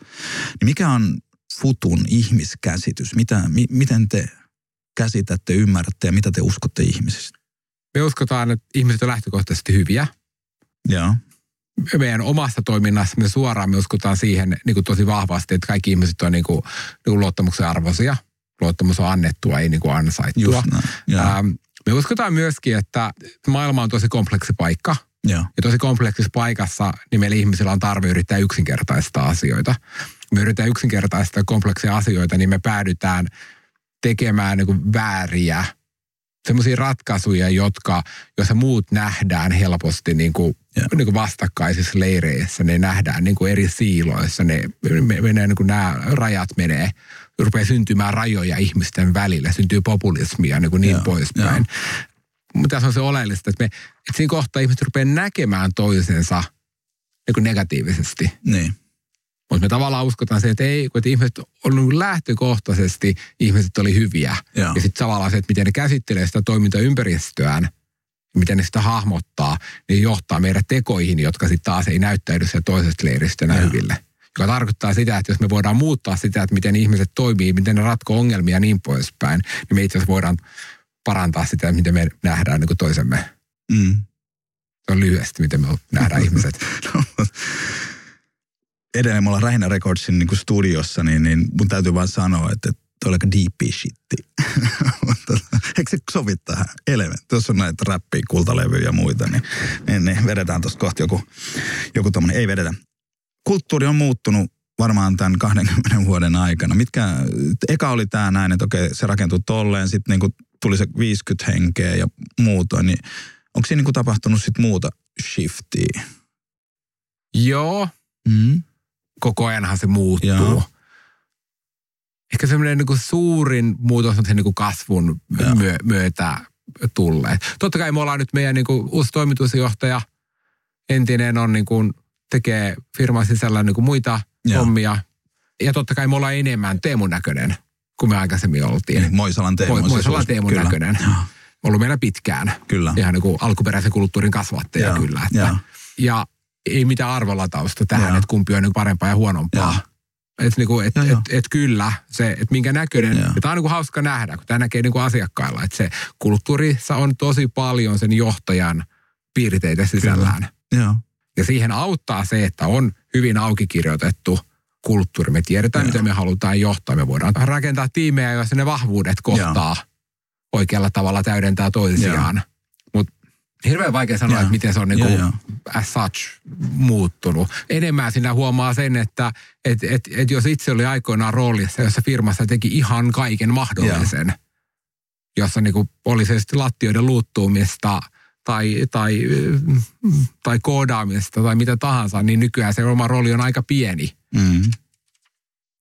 Niin mikä on Futun ihmiskäsitys? Mitä, mi, miten te käsitätte, ymmärrätte ja mitä te uskotte ihmisistä? Me uskotaan, että ihmiset on lähtökohtaisesti hyviä. Joo. Meidän omassa toiminnassa me suoraan me uskotaan siihen niin kuin tosi vahvasti, että kaikki ihmiset on niin kuin, niin kuin luottamuksen arvoisia. Luottamus on annettua, ei niin kuin ansaittua. Ähm, me uskotaan myöskin, että maailma on tosi kompleksi paikka. Ja, ja tosi kompleksissa paikassa niin meillä ihmisillä on tarve yrittää yksinkertaistaa asioita. Me yritetään yksinkertaistaa kompleksia asioita, niin me päädytään tekemään niin kuin vääriä semmoisia ratkaisuja, jotka, joissa muut nähdään helposti niin kuin, niin kuin vastakkaisissa leireissä, ne nähdään niin kuin eri siiloissa, ne menee niin kuin nämä rajat menee, rupeaa syntymään rajoja ihmisten välillä, syntyy populismia niin, kuin niin yeah. poispäin. Mutta tässä on se oleellista, että, me, että siinä kohtaa ihmiset rupeaa näkemään toisensa niin kuin negatiivisesti. Niin. Mutta me tavallaan uskotaan se, että ei, kun että ihmiset on niin lähtökohtaisesti, ihmiset oli hyviä. Joo. Ja sitten tavallaan se, että miten ne käsittelee sitä toimintaympäristöään, miten ne sitä hahmottaa, niin johtaa meidän tekoihin, jotka sitten taas ei näyttäydy se toisesta leiristä hyville. Joka tarkoittaa sitä, että jos me voidaan muuttaa sitä, että miten ihmiset toimii, miten ne ratkoo ongelmia ja niin poispäin, niin me itse asiassa voidaan parantaa sitä, miten me nähdään niin kuin toisemme. Mm. Se on lyhyesti, miten me nähdään ihmiset. no, edelleen me ollaan Rähinä Recordsin niin studiossa, niin, niin mun täytyy vaan sanoa, että toi on aika deep shitti. Eikö se sovi tähän? Element. Tuossa on näitä räppiä, kultalevyjä ja muita, niin, niin, niin vedetään tuosta kohta joku, joku tommonen. Ei vedetä. Kulttuuri on muuttunut varmaan tämän 20 vuoden aikana. Mitkä, eka oli tämä näin, että okei, se rakentui tolleen, sitten niinku tuli se 50 henkeä ja muuta, niin onko siinä niinku tapahtunut sitten muuta shiftiä? Joo. Mm koko ajanhan se muuttuu. Joo. Ehkä semmoinen niin suurin muutos on sen niin kuin kasvun myö, myötä tulleet. Totta kai me ollaan nyt meidän niin kuin uusi toimitusjohtaja, entinen on niin kuin, tekee firman sisällä niin kuin muita Joo. hommia. Ja totta kai me ollaan enemmän Teemun näköinen kuin me aikaisemmin oltiin. Niin, Moisalan Teemu. Mo, Moisalan Teemun kyllä. näköinen. Joo. Ollut meillä pitkään. Kyllä. Ihan niin kuin alkuperäisen kulttuurin kasvattaja Joo. kyllä. Että, ja ei mitään arvolatausta tähän, Joo. että kumpi on niin parempaa ja huonompaa. Että niinku, et, et, et kyllä, se, että minkä näköinen, ja tämä on niinku hauska nähdä, kun tämä näkee niinku asiakkailla, että se kulttuurissa on tosi paljon sen johtajan piirteitä sisällään. Joo. Ja siihen auttaa se, että on hyvin auki kirjoitettu kulttuuri. Me tiedetään, Joo. miten me halutaan johtaa. Me voidaan rakentaa tiimejä, joissa ne vahvuudet kohtaa Joo. oikealla tavalla täydentää toisiaan. Joo hirveän vaikea sanoa, yeah. että miten se on niin yeah. as such muuttunut. Enemmän sinä huomaa sen, että et, et, et jos itse oli aikoinaan roolissa, jossa firmassa teki ihan kaiken mahdollisen, yeah. jossa niin kuin oli se sitten lattioiden luuttuumista tai, tai, tai koodaamista tai mitä tahansa, niin nykyään se oma rooli on aika pieni. Mm.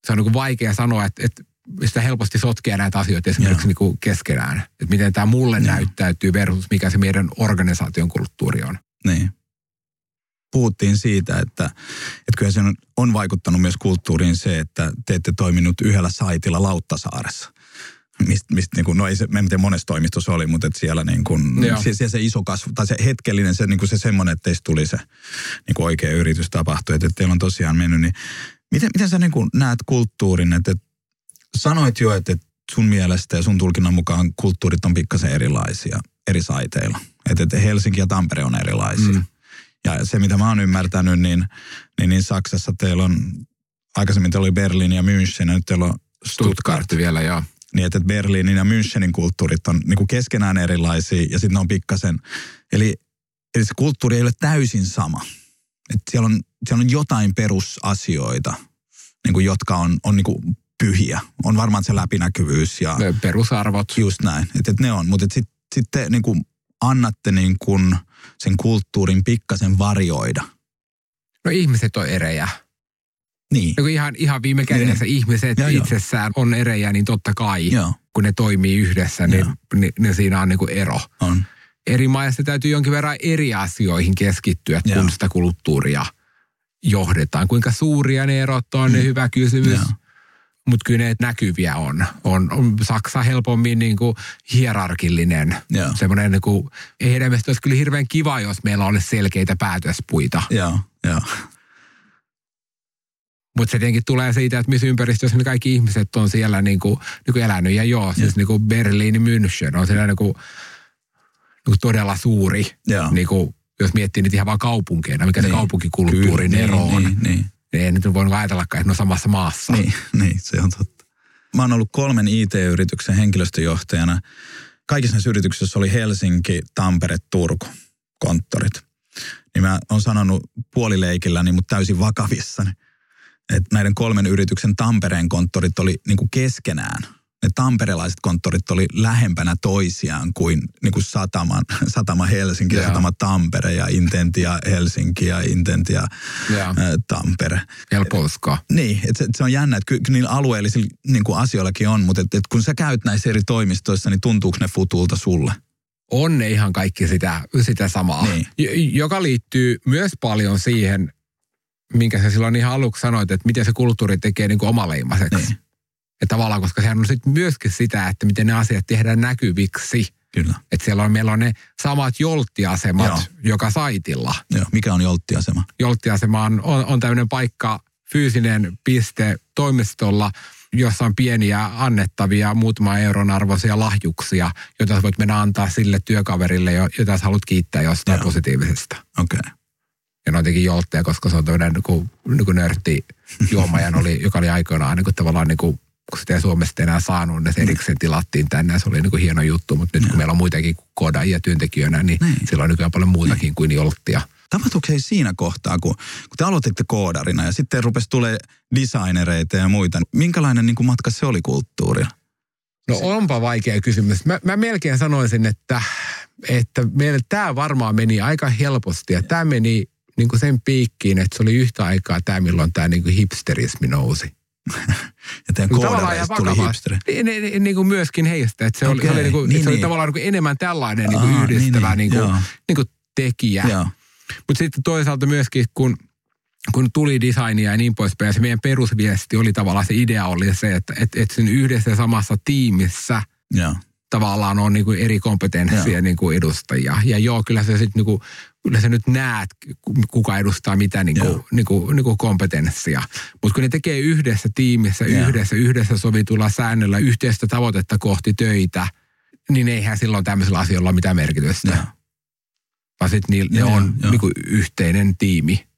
Se on niin kuin vaikea sanoa, että, että sitä helposti sotkee näitä asioita esimerkiksi niin kuin keskenään. Että miten tämä mulle Joo. näyttäytyy versus mikä se meidän organisaation kulttuuri on. Niin. Puhuttiin siitä, että, että kyllä se on, on vaikuttanut myös kulttuuriin se, että te ette toiminut yhdellä saitilla Lauttasaaressa. Mistä mist, niin kuin, no ei se, en tiedä monessa toimistossa oli, mutta että siellä, niin kuin, siellä se iso kasvu, tai se hetkellinen, se, niin kuin se semmoinen, että teistä tuli se niin kuin oikea yritys tapahtui, että, että teillä on tosiaan mennyt, niin miten, miten sä niin kuin näet kulttuurin, että, että sanoit jo, että sun mielestä ja sun tulkinnan mukaan kulttuurit on pikkasen erilaisia eri saiteilla. Että, että Helsinki ja Tampere on erilaisia. Mm. Ja se, mitä mä oon ymmärtänyt, niin, niin, niin Saksassa teillä on, aikaisemmin teillä oli Berliin ja München, ja nyt teillä on Stuttgart. Stuttgart vielä, joo. Niin, että Berliinin ja Münchenin kulttuurit on niin kuin keskenään erilaisia, ja sitten ne on pikkasen, eli, eli se kulttuuri ei ole täysin sama. Että siellä, on, siellä on jotain perusasioita, niin kuin, jotka on, on niin kuin pyhiä. On varmaan se läpinäkyvyys ja... Ne perusarvot. Just näin, että et ne on. Mutta sitten sit te niin kuin annatte niin kuin sen kulttuurin pikkasen varjoida? No ihmiset on erejä. Niin. No ihan, ihan viime kädessä niin. ihmiset ja itsessään jo. on erejä, niin totta kai, Joo. kun ne toimii yhdessä, niin, niin, niin siinä on niin kuin ero. On. Eri maissa täytyy jonkin verran eri asioihin keskittyä, Joo. kun sitä kulttuuria johdetaan. Kuinka suuria ne erot on, mm. ne hyvä kysymys. Mutta kyllä ne näkyviä on. on. On Saksa helpommin niin kuin hierarkillinen. Semmoinen niin kuin, ei heidän olisi kyllä hirveän kiva, jos meillä olisi selkeitä päätöspuita. Joo, joo. Mutta se tietenkin tulee siitä, että missä ympäristössä ne kaikki ihmiset on siellä niin kuin, niin kuin elänyt. Ja joo, siis niin kuin Berliini, München on siellä niin kuin, niin kuin todella suuri. Niin kuin, jos miettii niitä ihan vaan kaupunkeina, mikä niin. se kaupunkikulttuurin Kyllä, ero niin, on. Niin, niin. niin ei nyt voinut ajatellakaan, että ne on samassa maassa. Niin, niin, se on totta. Mä oon ollut kolmen IT-yrityksen henkilöstöjohtajana. Kaikissa näissä yrityksissä oli Helsinki, Tampere, Turku konttorit. Niin mä oon sanonut puolileikilläni, mutta täysin vakavissani että näiden kolmen yrityksen Tampereen konttorit oli niin kuin keskenään. Ne tamperelaiset konttorit oli lähempänä toisiaan kuin, niin kuin sataman, satama Helsinki ja satama Tampere ja Intentia Helsinki ja Intentia yeah. Tampere. Helppo uskoa. Niin, että se, se on jännä, että kyllä niillä alueellisilla niin kuin asioillakin on, mutta että, että kun sä käyt näissä eri toimistoissa, niin tuntuuko ne futulta sulle? On ne ihan kaikki sitä, sitä samaa, niin. joka liittyy myös paljon siihen, minkä sä silloin ihan aluksi sanoit, että miten se kulttuuri tekee niin kuin omaleimaseksi. Niin. Ja tavallaan, koska sehän on sitten myöskin sitä, että miten ne asiat tehdään näkyviksi. Kyllä. Että siellä on, meillä on ne samat jolttiasemat Joo. joka saitilla. Joo. Mikä on jolttiasema? Jolttiasema on, on, on tämmöinen paikka, fyysinen piste toimistolla, jossa on pieniä annettavia muutama euron arvoisia lahjuksia, joita voit mennä antaa sille työkaverille, jota sä haluat kiittää jostain Joo. positiivisesta. Okei. Okay ja ne on jotenkin joltteja, koska se on tämmöinen niin niin nörtti juomajan, oli, joka oli aikoinaan niin kuin, tavallaan niin kuin, kun sitä ei Suomesta enää saanut, niin se erikseen tilattiin tänne ja se oli niin kuin hieno juttu. Mutta nyt kun meillä on muitakin koodaajia työntekijöinä, niin, niin. sillä on nykyään paljon muutakin niin. kuin jolttia. Tapahtuuko se siinä kohtaa, kun, kun te aloititte koodarina ja sitten rupesi tulee designereita ja muita, minkälainen niin kuin matka se oli kulttuuria? No onpa vaikea kysymys. Mä, mä melkein sanoisin, että, että meillä tämä varmaan meni aika helposti ja tämä meni niin kuin sen piikkiin, että se oli yhtä aikaa tämä, milloin tämä niin kuin hipsterismi nousi. ja niin koodareista tuli hipsteri. Niin, niin, niin kuin myöskin heistä. Että se, okay. oli, se, oli, niin kuin, niin, se niin. oli tavallaan niin kuin enemmän tällainen niin kuin yhdistävä niin, niin, niin kuin, niin kuin tekijä. Mutta sitten toisaalta myöskin, kun, kun tuli designia ja niin poispäin, se meidän perusviesti oli tavallaan, se idea oli se, että, että, että sen yhdessä samassa tiimissä ja. tavallaan on niin kuin eri kompetenssia niin kuin edustajia. Ja joo, kyllä se sitten niin kuin kyllä sä nyt näet, kuka edustaa mitä niin kuin, niin kuin, niin kuin kompetenssia. Mutta kun ne tekee yhdessä tiimissä, yeah. yhdessä, yhdessä sovitulla säännöllä, yhteistä tavoitetta kohti töitä, niin eihän silloin tämmöisellä asioilla ole mitään merkitystä. Yeah. Vaan sitten ne yeah, on yeah. Niin kuin yhteinen tiimi.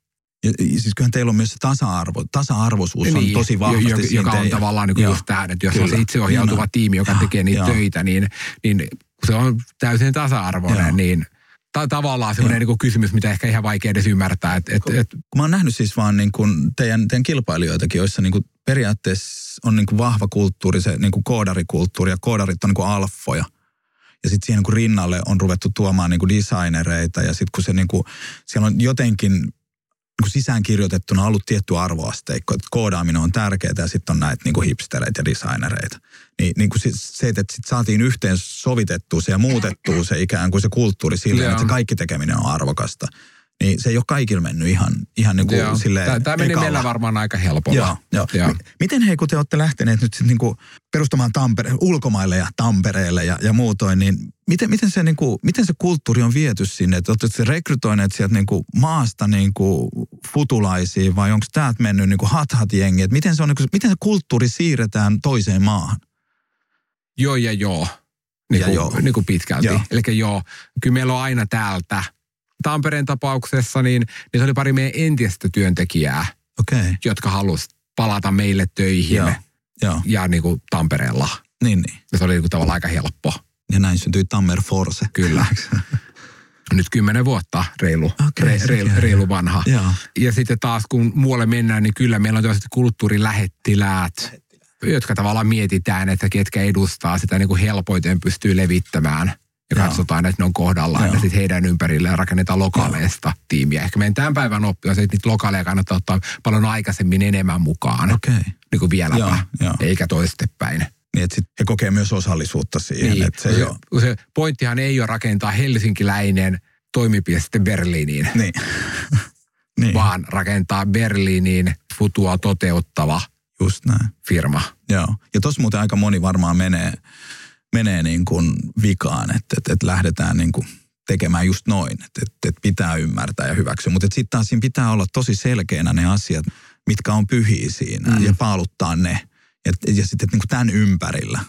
Ja, siis kyllähän teillä on myös se tasa-arvo, tasa-arvoisuus on niin, tosi vahvasti joka, joka on tavallaan niin kuin just tähän, että jos Kyllä. on se itseohjautuva tiimi, joka ja, tekee niitä ja. töitä, niin, niin se on täysin tasa-arvoinen, ja. niin ta- tavallaan semmoinen niin kysymys, mitä ehkä ihan vaikea edes ymmärtää. Et, et, et. Kun mä oon nähnyt siis vaan niin kuin teidän, teidän kilpailijoitakin, joissa niin kuin periaatteessa on niin kuin vahva kulttuuri, se niin kuin koodarikulttuuri ja koodarit on niin kuin alfoja. Ja sitten siihen niin kuin rinnalle on ruvettu tuomaan niin kuin designereita ja sitten kun se niin kuin, siellä on jotenkin niin sisäänkirjoitettuna ollut tietty arvoasteikko, että koodaaminen on tärkeää ja sitten on näitä niin kuin hipstereitä ja designereita. Niin, niin kuin se, että sit saatiin yhteen sovitettua se ja muutettua se ikään kuin se kulttuuri silleen, että se kaikki tekeminen on arvokasta. Niin se ei ole kaikille mennyt ihan, ihan niin kuin silleen Tämä meni meillä varmaan aika helpolla. Joo, joo. joo. Miten hei, kun te olette lähteneet nyt sit niin kuin perustamaan Tampere, ulkomaille ja Tampereelle ja, ja muutoin, niin miten, miten, se, niin kuin, miten se kulttuuri on viety sinne? Että olette rekrytoineet sieltä niin kuin maasta niin kuin futulaisia vai onko täältä mennyt niin kuin hat-hat jengi? Miten se, on, niin kuin, miten se kulttuuri siirretään toiseen maahan? Joo ja joo. Niin ja kuin, joo. Niin kuin pitkälti. Joo. Eli joo, kyllä meillä on aina täältä. Tampereen tapauksessa niin, niin se oli pari meidän entistä työntekijää, okay. jotka halusi palata meille töihin. Joo. Joo. Ja niin kuin Tampereella. Niin, niin. Ja se oli niin kuin tavallaan aika helppo. Ja näin syntyi Tammer Force. Kyllä. Nyt kymmenen vuotta reilu, okay, re, reilu, reilu vanha. Ja. ja sitten taas kun muualle mennään, niin kyllä meillä on tällaiset kulttuurilähettiläät jotka tavallaan mietitään, että ketkä edustaa sitä niin kuin helpoiten pystyy levittämään ja Joo. katsotaan, että ne on kohdallaan Joo. ja sitten heidän ympärilleen rakennetaan lokaaleista Joo. tiimiä. Ehkä meidän tämän päivän oppi on se, että niitä lokaaleja kannattaa ottaa paljon aikaisemmin enemmän mukaan. Okay. Niin kuin vieläpä, Joo, jo. eikä toistepäin. Niin, että sit he kokee myös osallisuutta siihen. Niin, että se, se, se pointtihan ei ole rakentaa helsinkiläinen toimipiste Berliiniin. Niin. niin. Vaan rakentaa Berliiniin futua toteuttava Just näin. firma. Joo. Ja tuossa muuten aika moni varmaan menee, menee niin kuin vikaan, että, että, että lähdetään niin kuin tekemään just noin, että, että, että pitää ymmärtää ja hyväksyä. Mutta sitten taas siinä pitää olla tosi selkeänä ne asiat, mitkä on pyhiä siinä mm. ja paaluttaa ne. Ja, ja sitten niin kuin tämän ympärillä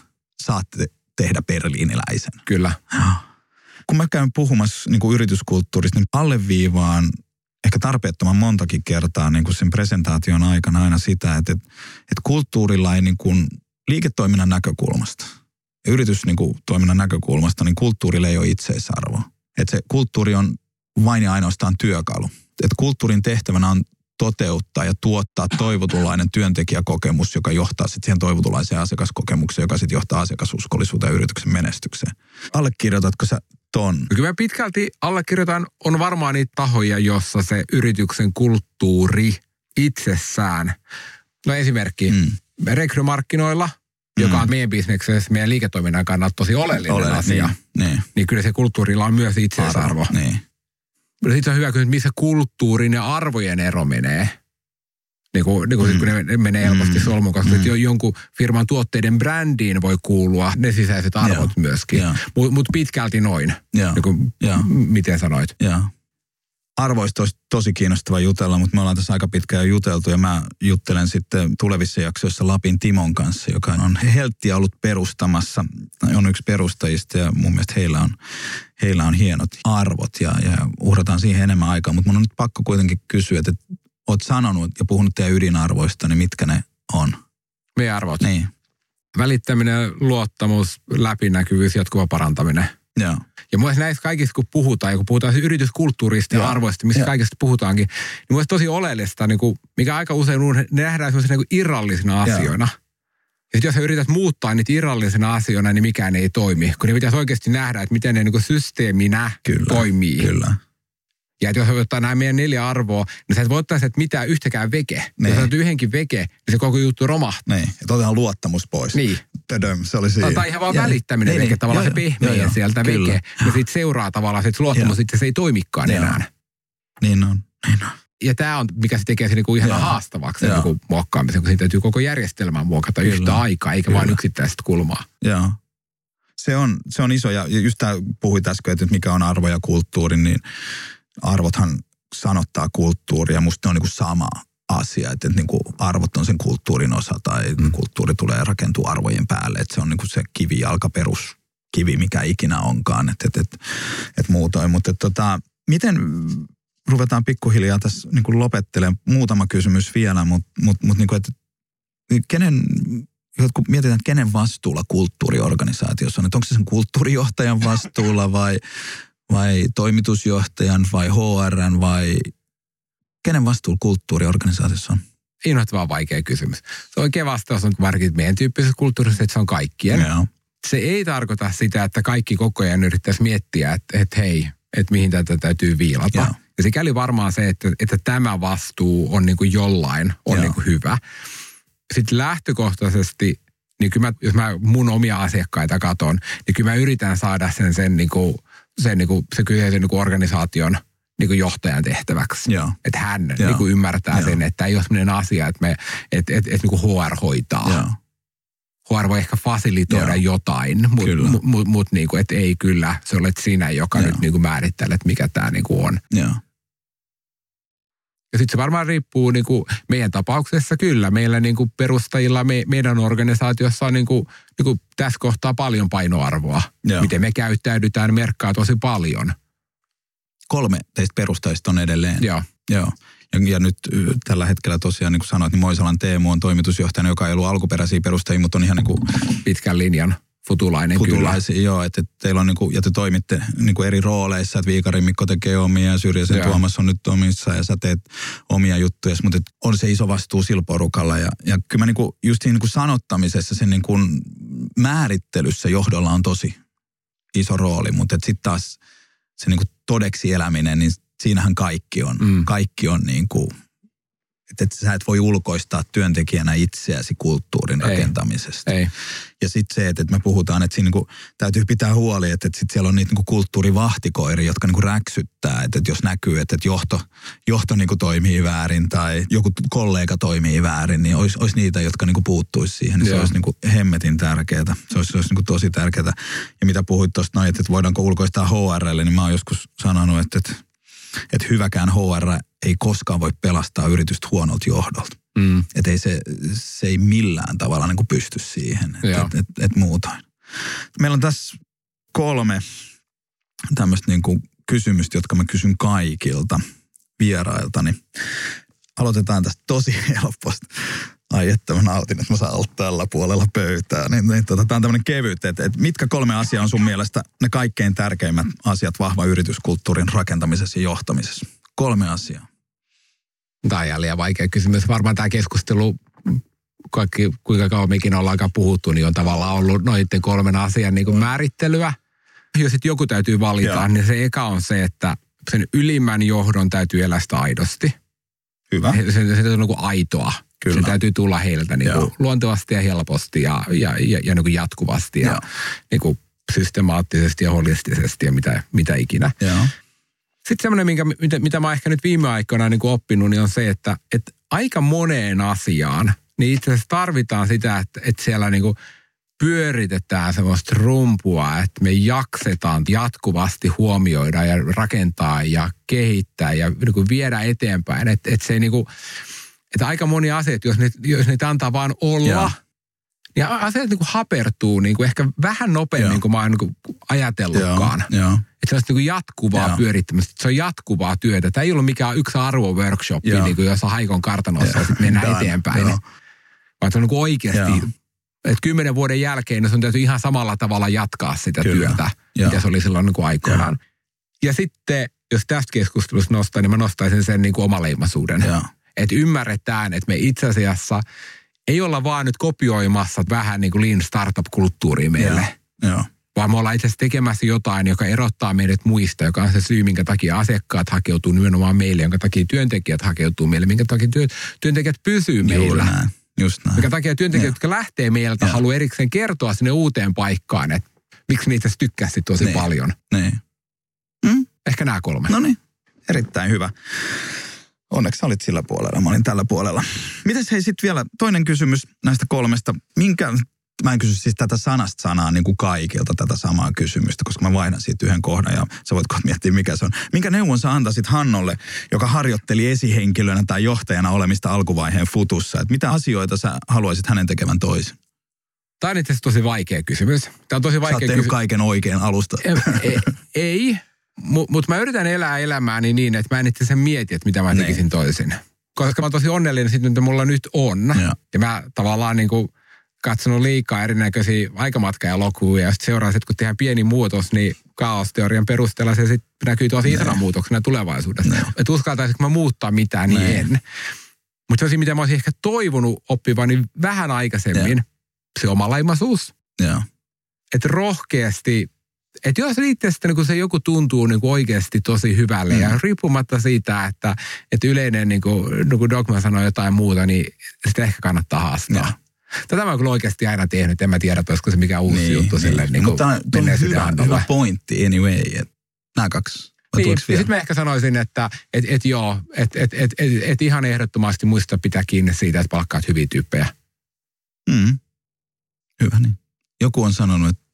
saatte tehdä berliiniläisen. Kyllä. Kun mä käyn puhumassa niin kuin yrityskulttuurista, niin alleviivaan ehkä tarpeettoman montakin kertaa niin kuin sen presentaation aikana aina sitä, että, että, että kulttuurilla ei niin kuin liiketoiminnan näkökulmasta ja yritystoiminnan näkökulmasta, niin kulttuurille ei ole itseisarvo. Että se kulttuuri on vain ja ainoastaan työkalu. Että kulttuurin tehtävänä on toteuttaa ja tuottaa toivotunlainen työntekijäkokemus, joka johtaa sitten siihen toivotulaiseen asiakaskokemukseen, joka sitten johtaa asiakasuskollisuuteen ja yrityksen menestykseen. Allekirjoitatko sä ton? Kyllä mä pitkälti allekirjoitan. On varmaan niitä tahoja, jossa se yrityksen kulttuuri itsessään. No esimerkki. Mm. Rekrymarkkinoilla – joka on mm. meidän bisneksessä, meidän liiketoiminnan kannalta tosi oleellinen Ole, asia. Niin, niin. niin kyllä se kulttuurilla on myös itseisarvo. Niin. Sitten on hyvä kysyä, missä kulttuurin ja arvojen ero menee. Niin kuin, niin kuin mm. kun ne menee helposti mm. solmun kanssa. Mm. Että jonkun firman tuotteiden brändiin voi kuulua ne sisäiset arvot Joo. myöskin. Mutta mut pitkälti noin, Joo. Niin kuin, Joo. miten sanoit. Joo arvoista olisi tosi kiinnostava jutella, mutta me ollaan tässä aika pitkään juteltu ja mä juttelen sitten tulevissa jaksoissa Lapin Timon kanssa, joka on Helttiä ollut perustamassa, on yksi perustajista ja mun mielestä heillä on, heillä on hienot arvot ja, ja uhrataan siihen enemmän aikaa, mutta mun on nyt pakko kuitenkin kysyä, että oot sanonut ja puhunut teidän ydinarvoista, niin mitkä ne on? Meidän arvot? Niin. Välittäminen, luottamus, läpinäkyvyys, jatkuva parantaminen – Joo. Ja mun näissä kaikissa, kun puhutaan, ja kun puhutaan yrityskulttuurista ja arvoista, mistä Joo. kaikesta puhutaankin, niin mun tosi oleellista, niin kuin, mikä aika usein ne nähdään sellaisena niin irrallisina asioina. Joo. Ja jos sä yrität muuttaa niitä irrallisena asioina, niin mikään ei toimi. Kun ne pitäisi oikeasti nähdä, että miten ne niin systeeminä Kyllä. toimii. Kyllä. Ja että jos ottaa nämä meidän neljä arvoa, niin sä et voi ottaa sieltä mitään yhtäkään veke. Niin. Jos otat yhdenkin veke, niin se koko juttu romahtaa. Niin, että otetaan luottamus pois. Niin. Tödöm, se oli siinä. Tai ihan vaan ja, välittäminen niin, veke, niin, tavallaan joo, se pehmeä joo, sieltä kyllä. veke. Ja sitten seuraa tavallaan se, että luottamus sitten se ei toimikaan joo. enää. Niin on, niin on. Ja tämä on, mikä se tekee se niinku ihan joo. haastavaksi niinku muokkaamisen, kun siitä täytyy koko järjestelmää muokata kyllä. yhtä aikaa, eikä kyllä. vain yksittäistä kulmaa. Joo. Se on, se on iso, ja just tämä puhuit äsken, että mikä on arvo ja kulttuuri, niin arvothan sanottaa kulttuuria. Musta ne on niin kuin sama asia, että, että niin kuin arvot on sen kulttuurin osa tai mm. kulttuuri tulee rakentua arvojen päälle. Että se on niin kuin se kivijalka peruskivi, mikä ikinä onkaan, että, että, että, että muutoin. Mutta että, tota, miten ruvetaan pikkuhiljaa tässä niin kuin lopettelemaan. Muutama kysymys vielä, mutta, mutta, mutta niin kuin, että kenen, kun mietitään, että kenen vastuulla kulttuuriorganisaatiossa on, että onko se sen kulttuurijohtajan vastuulla vai, vai toimitusjohtajan vai HRn vai kenen vastuulla kulttuuriorganisaatiossa on? Innoittava vaikea kysymys. Se oikea vastaus on varsinkin meidän tyyppisessä kulttuurissa, että se on kaikkien. Joo. Se ei tarkoita sitä, että kaikki koko ajan yrittäisi miettiä, että, että hei, että mihin tätä täytyy viilata. Joo. Ja sikäli varmaan se, että, että tämä vastuu on niin kuin jollain, on niin kuin hyvä. Sitten lähtökohtaisesti, niin kyllä mä, jos mä mun omia asiakkaita katon, niin kyllä mä yritän saada sen, sen niin kuin sen, niin kuin, se kyseisen niin kuin organisaation niin kuin johtajan tehtäväksi. Joo. Että hän niin kuin ymmärtää Joo. sen, että ei ole sellainen asia, että, me, että, että, että niin kuin HR hoitaa. Joo. HR voi ehkä fasilitoida Joo. jotain, mutta mut, mut, niin kuin, että ei kyllä, se olet sinä, joka Joo. nyt niin kuin määrittelet, mikä tämä niin kuin on. Joo. Ja sitten se varmaan riippuu niin kuin meidän tapauksessa kyllä. Meillä niin kuin perustajilla me, meidän organisaatiossa on niin kuin, niin kuin tässä kohtaa paljon painoarvoa. Joo. Miten me käyttäydytään merkkaa tosi paljon. Kolme teistä perustajista on edelleen. Joo. Joo. Ja, ja nyt tällä hetkellä tosiaan, niin kuin sanoit, niin Moisalan Teemu on toimitusjohtajana, joka ei ollut alkuperäisiä perustajia, mutta on ihan niin kuin... Pitkän linjan Futulainen Futulaisia, kyllä. joo, että teillä on niinku, ja te toimitte niinku eri rooleissa, että Viikari Mikko tekee omia ja Syrjäsen Tuomas on nyt omissa ja sä teet omia juttuja, mutta on se iso vastuu sillä porukalla ja, ja kyllä mä niinku, just siinä niinku sanottamisessa, sen niinku määrittelyssä johdolla on tosi iso rooli, mutta sitten taas se niin kuin todeksi eläminen, niin siinähän kaikki on. Mm. Kaikki on niin kuin että, että sä et voi ulkoistaa työntekijänä itseäsi kulttuurin Ei. rakentamisesta. Ei. Ja sitten se, että, että me puhutaan, että siinä niinku, täytyy pitää huoli, että, että sit siellä on niitä niinku kulttuurivahtikoiri, jotka niinku räksyttää, että, että jos näkyy, että, että johto, johto niinku toimii väärin tai joku kollega toimii väärin, niin olisi, olisi niitä, jotka niinku puuttuisi siihen. Niin se olisi niinku hemmetin tärkeää. Se olisi, se olisi niinku tosi tärkeää. Ja mitä puhuit tuosta noin, että, että voidaanko ulkoistaa HRlle, niin mä oon joskus sanonut, että, että, että hyväkään HR ei koskaan voi pelastaa yritystä huonolta johdolta. Mm. Että ei se, se ei millään tavalla niin kuin pysty siihen, että et, et, et muutoin. Meillä on tässä kolme tämmöistä niin kuin kysymystä, jotka mä kysyn kaikilta vierailtani. Aloitetaan tästä tosi helposti. Ai että mä nautin, että mä saan olla tällä puolella pöytää. Niin, niin tota, tämä on tämmöinen kevyt, että, että mitkä kolme asiaa on sun mielestä ne kaikkein tärkeimmät asiat vahva yrityskulttuurin rakentamisessa ja johtamisessa? Kolme asiaa. Tämä on vaikea kysymys. Varmaan tämä keskustelu, kaikki, kuinka kauan mekin ollaan puhuttu, niin on tavallaan ollut noiden kolmen asian niin kuin määrittelyä. Jos sitten joku täytyy valita, Joo. niin se eka on se, että sen ylimmän johdon täytyy elää sitä aidosti. Hyvä. Se, se, se on niin kuin aitoa. Kyllä. Se täytyy tulla heiltä niin kuin luontevasti ja helposti ja, ja, ja, ja niin kuin jatkuvasti ja niin kuin systemaattisesti ja holistisesti ja mitä, mitä ikinä. Joo. Sitten semmoinen, minkä, mitä, mitä mä ehkä nyt viime aikoina niin oppinut, niin on se, että, että aika moneen asiaan, niin itse asiassa tarvitaan sitä, että, että siellä niin kuin pyöritetään semmoista rumpua, että me jaksetaan jatkuvasti huomioida ja rakentaa ja kehittää ja niin kuin viedä eteenpäin. Että, että se niin kuin, että aika moni asiat, jos ne, jos ne antaa vaan olla, ja, ja asiat niin kuin hapertuu niin kuin ehkä vähän nopeammin kuin mä oon niin ajatellutkaan. Ja, ja. Että se on niin jatkuvaa Joo. pyörittämistä. Se on jatkuvaa työtä. Tämä ei ollut mikään yksi arvo-workshop, niin kuin jossa Haikon kartanossa ja sitten mennään eteenpäin. Joo. Vaan se on niin oikeasti, että kymmenen vuoden jälkeen niin se on täytyy ihan samalla tavalla jatkaa sitä Kyllä. työtä, Joo. mikä se oli silloin niin kuin aikoinaan. Joo. Ja sitten, jos tästä keskustelusta nostaa, niin mä nostaisin sen niin kuin omaleimaisuuden. Että ymmärretään, että me itse asiassa ei olla vaan nyt kopioimassa vähän niin kuin lean startup-kulttuuria meille. Joo. Joo vaan me ollaan itse asiassa tekemässä jotain, joka erottaa meidät muista, joka on se syy, minkä takia asiakkaat hakeutuu nimenomaan meille, jonka takia työntekijät hakeutuu meille, minkä takia työ, työntekijät pysyy Juuri meillä. Näin. Just näin. Minkä takia työntekijät, ja. jotka lähtee meiltä, haluaa erikseen kertoa sinne uuteen paikkaan, että miksi niitä tykkäsi tosi niin. paljon. Niin. Mm? Ehkä nämä kolme. No niin, erittäin hyvä. Onneksi olit sillä puolella, mä olin tällä puolella. Mites hei sitten vielä toinen kysymys näistä kolmesta. Minkä Mä en kysy siis tätä sanasta sanaa niin kuin kaikilta tätä samaa kysymystä, koska mä vaihdan siitä yhden kohdan ja sä voit miettiä, mikä se on. Minkä neuvon sä antaisit Hannolle, joka harjoitteli esihenkilönä tai johtajana olemista alkuvaiheen futussa? Että mitä asioita sä haluaisit hänen tekevän toisin? Tämä on itse asiassa tosi vaikea kysymys. Tämä on tosi vaikea Sä oot kaiken oikein alusta. Ei, ei mutta mut mä yritän elää elämääni niin, että mä en itse mieti, että mitä mä tekisin Nein. toisin. Koska mä oon tosi onnellinen siitä, mitä mulla nyt on. Ja, ja mä tavallaan niin kuin – katsonut liikaa erinäköisiä aikamatka-elokuvia ja sitten seuraan, että kun tehdään pieni muutos, niin kaosteorian perusteella se sitten näkyy tosi isona muutoksena tulevaisuudessa. Että uskaltaisinko mä muuttaa mitään, niin ne. en. Mutta se, mitä mä olisin ehkä toivonut oppivani vähän aikaisemmin, ja. se omalaimaisuus. Että rohkeasti, että jos itsestä niin kun se joku tuntuu niin kuin oikeasti tosi hyvälle mm. ja riippumatta siitä, että, että yleinen, niin kuin, niin kuin Dogma sanoo jotain muuta, niin sitä ehkä kannattaa haastaa. Ja. Tätä mä oon kyllä oikeasti aina tehnyt, en mä tiedä, olisiko se mikä uusi niin, juttu sille. Niin, niin Mutta on, on hyvä, hyvä pointti anyway, että nämä kaksi niin, sitten mä ehkä sanoisin, että et, et joo, että et, et, et, et ihan ehdottomasti muista pitää kiinni siitä, että palkkaat hyviä tyyppejä. Mm. Hyvä niin. Joku on sanonut, että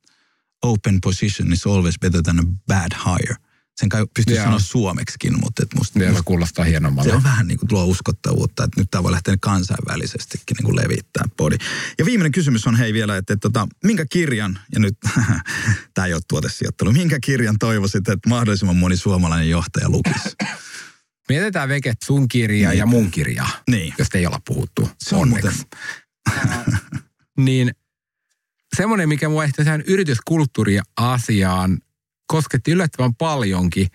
open position is always better than a bad hire. Sen kai pystyy sanoa suomeksikin, mutta et musta, musta kuulostaa hienommalta. Se on vähän niin kuin tuo uskottavuutta, että nyt tämä voi lähteä kansainvälisestikin niin kuin levittää podi. Ja viimeinen kysymys on hei vielä, että, että, että minkä kirjan, ja nyt tämä ei ole tuotesijoittelu, minkä kirjan toivoisit, että mahdollisimman moni suomalainen johtaja lukisi? Mietitään veke sun kirja niin. ja mun kirja, niin. josta ei olla puhuttu. Se on onneksi. niin semmoinen, mikä mua ehkä tähän yrityskulttuuri-asiaan kosketti yllättävän paljonkin.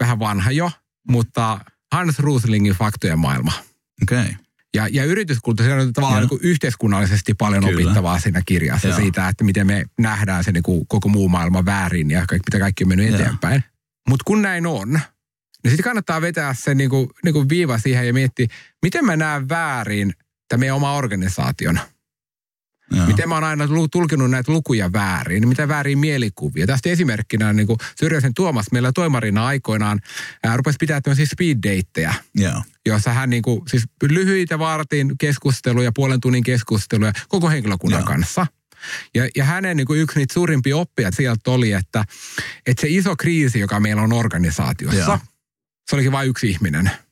Vähän vanha jo, mutta Hans Ruslingin faktojen maailma. Okei. Okay. Ja, ja yrityskulttuuri on tavallaan niin kuin yhteiskunnallisesti paljon Kyllä. opittavaa siinä kirjassa Joo. siitä, että miten me nähdään se niin kuin koko muu maailma väärin ja kaikki, mitä kaikki on mennyt Joo. eteenpäin. Mutta kun näin on, niin sitten kannattaa vetää se niin kuin, niin kuin viiva siihen ja miettiä, miten mä näen väärin tämä meidän oma organisaation – Joo. Miten mä oon aina tulkinut näitä lukuja väärin, niin mitä väärin mielikuvia. Tästä esimerkkinä niin kuin Syrjäsen Tuomas meillä toimarina aikoinaan ää, rupesi pitää tämmöisiä speed dateja. Joo. Jossa hän niin kuin, siis lyhyitä vartin keskusteluja, puolen tunnin keskusteluja koko henkilökunnan Joo. kanssa. Ja, ja hänen niin kuin yksi niitä suurimpia oppia sieltä oli, että, että se iso kriisi, joka meillä on organisaatiossa, Joo. se olikin vain yksi ihminen –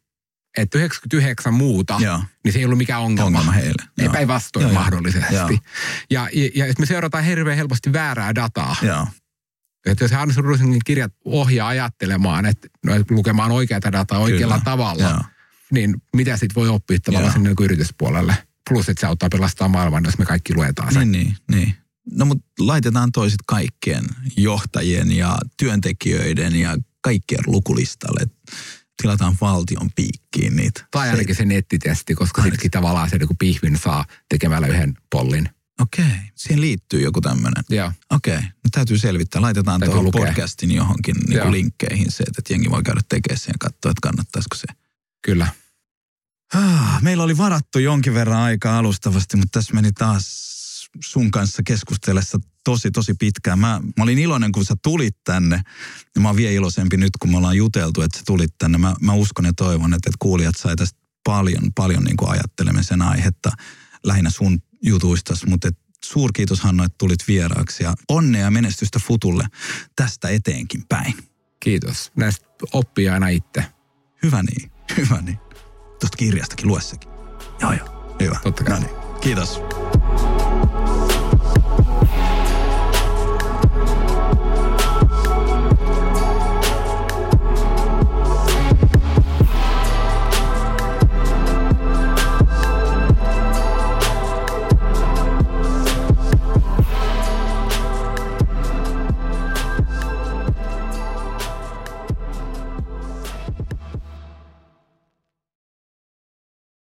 että 99 muuta, Joo. niin se ei ollut mikään ongelma. Ongelma heille. Ei päinvastoin mahdollisesti. Joo. Ja, ja, ja me seurataan hirveän helposti väärää dataa. Joo. Että jos Hans Rosingin kirjat ohjaa ajattelemaan, että no, lukemaan oikeata dataa oikealla Kyllä. tavalla, Joo. niin mitä sitten voi oppia tavallaan sinne niin yrityspuolelle. Plus, että se auttaa pelastaa maailman, jos me kaikki luetaan sen. Niin, niin, niin. No mutta laitetaan toiset kaikkien johtajien ja työntekijöiden ja kaikkien lukulistalle tilataan valtion piikkiin niitä. Tai ainakin se nettitesti, koska sittenkin tavallaan se niin pihvin saa tekemällä yhden pollin. Okei, okay. siihen liittyy joku tämmöinen. Joo. Okei, okay. no täytyy selvittää. Laitetaan täytyy tuohon lukea. podcastin johonkin niin kuin linkkeihin se, että jengi voi käydä tekemään sen ja katsoa, että kannattaisiko se. Kyllä. Ah, meillä oli varattu jonkin verran aikaa alustavasti, mutta tässä meni taas sun kanssa keskustellessa tosi, tosi pitkään. Mä, mä olin iloinen, kun sä tulit tänne. Ja mä oon vielä iloisempi nyt, kun me ollaan juteltu, että sä tulit tänne. Mä, mä uskon ja toivon, että, että kuulijat sai tästä paljon, paljon niin kuin ajattelemisen aihetta lähinnä sun jutuistas, mutta et suurkiitos Hanno, että tulit vieraaksi ja onnea ja menestystä Futulle tästä eteenkin päin. Kiitos. Näistä oppii aina itse. Hyvä niin, hyvä niin. Tuosta kirjastakin luessakin. Joo joo, hyvä. Totta kai. No niin. Kiitos.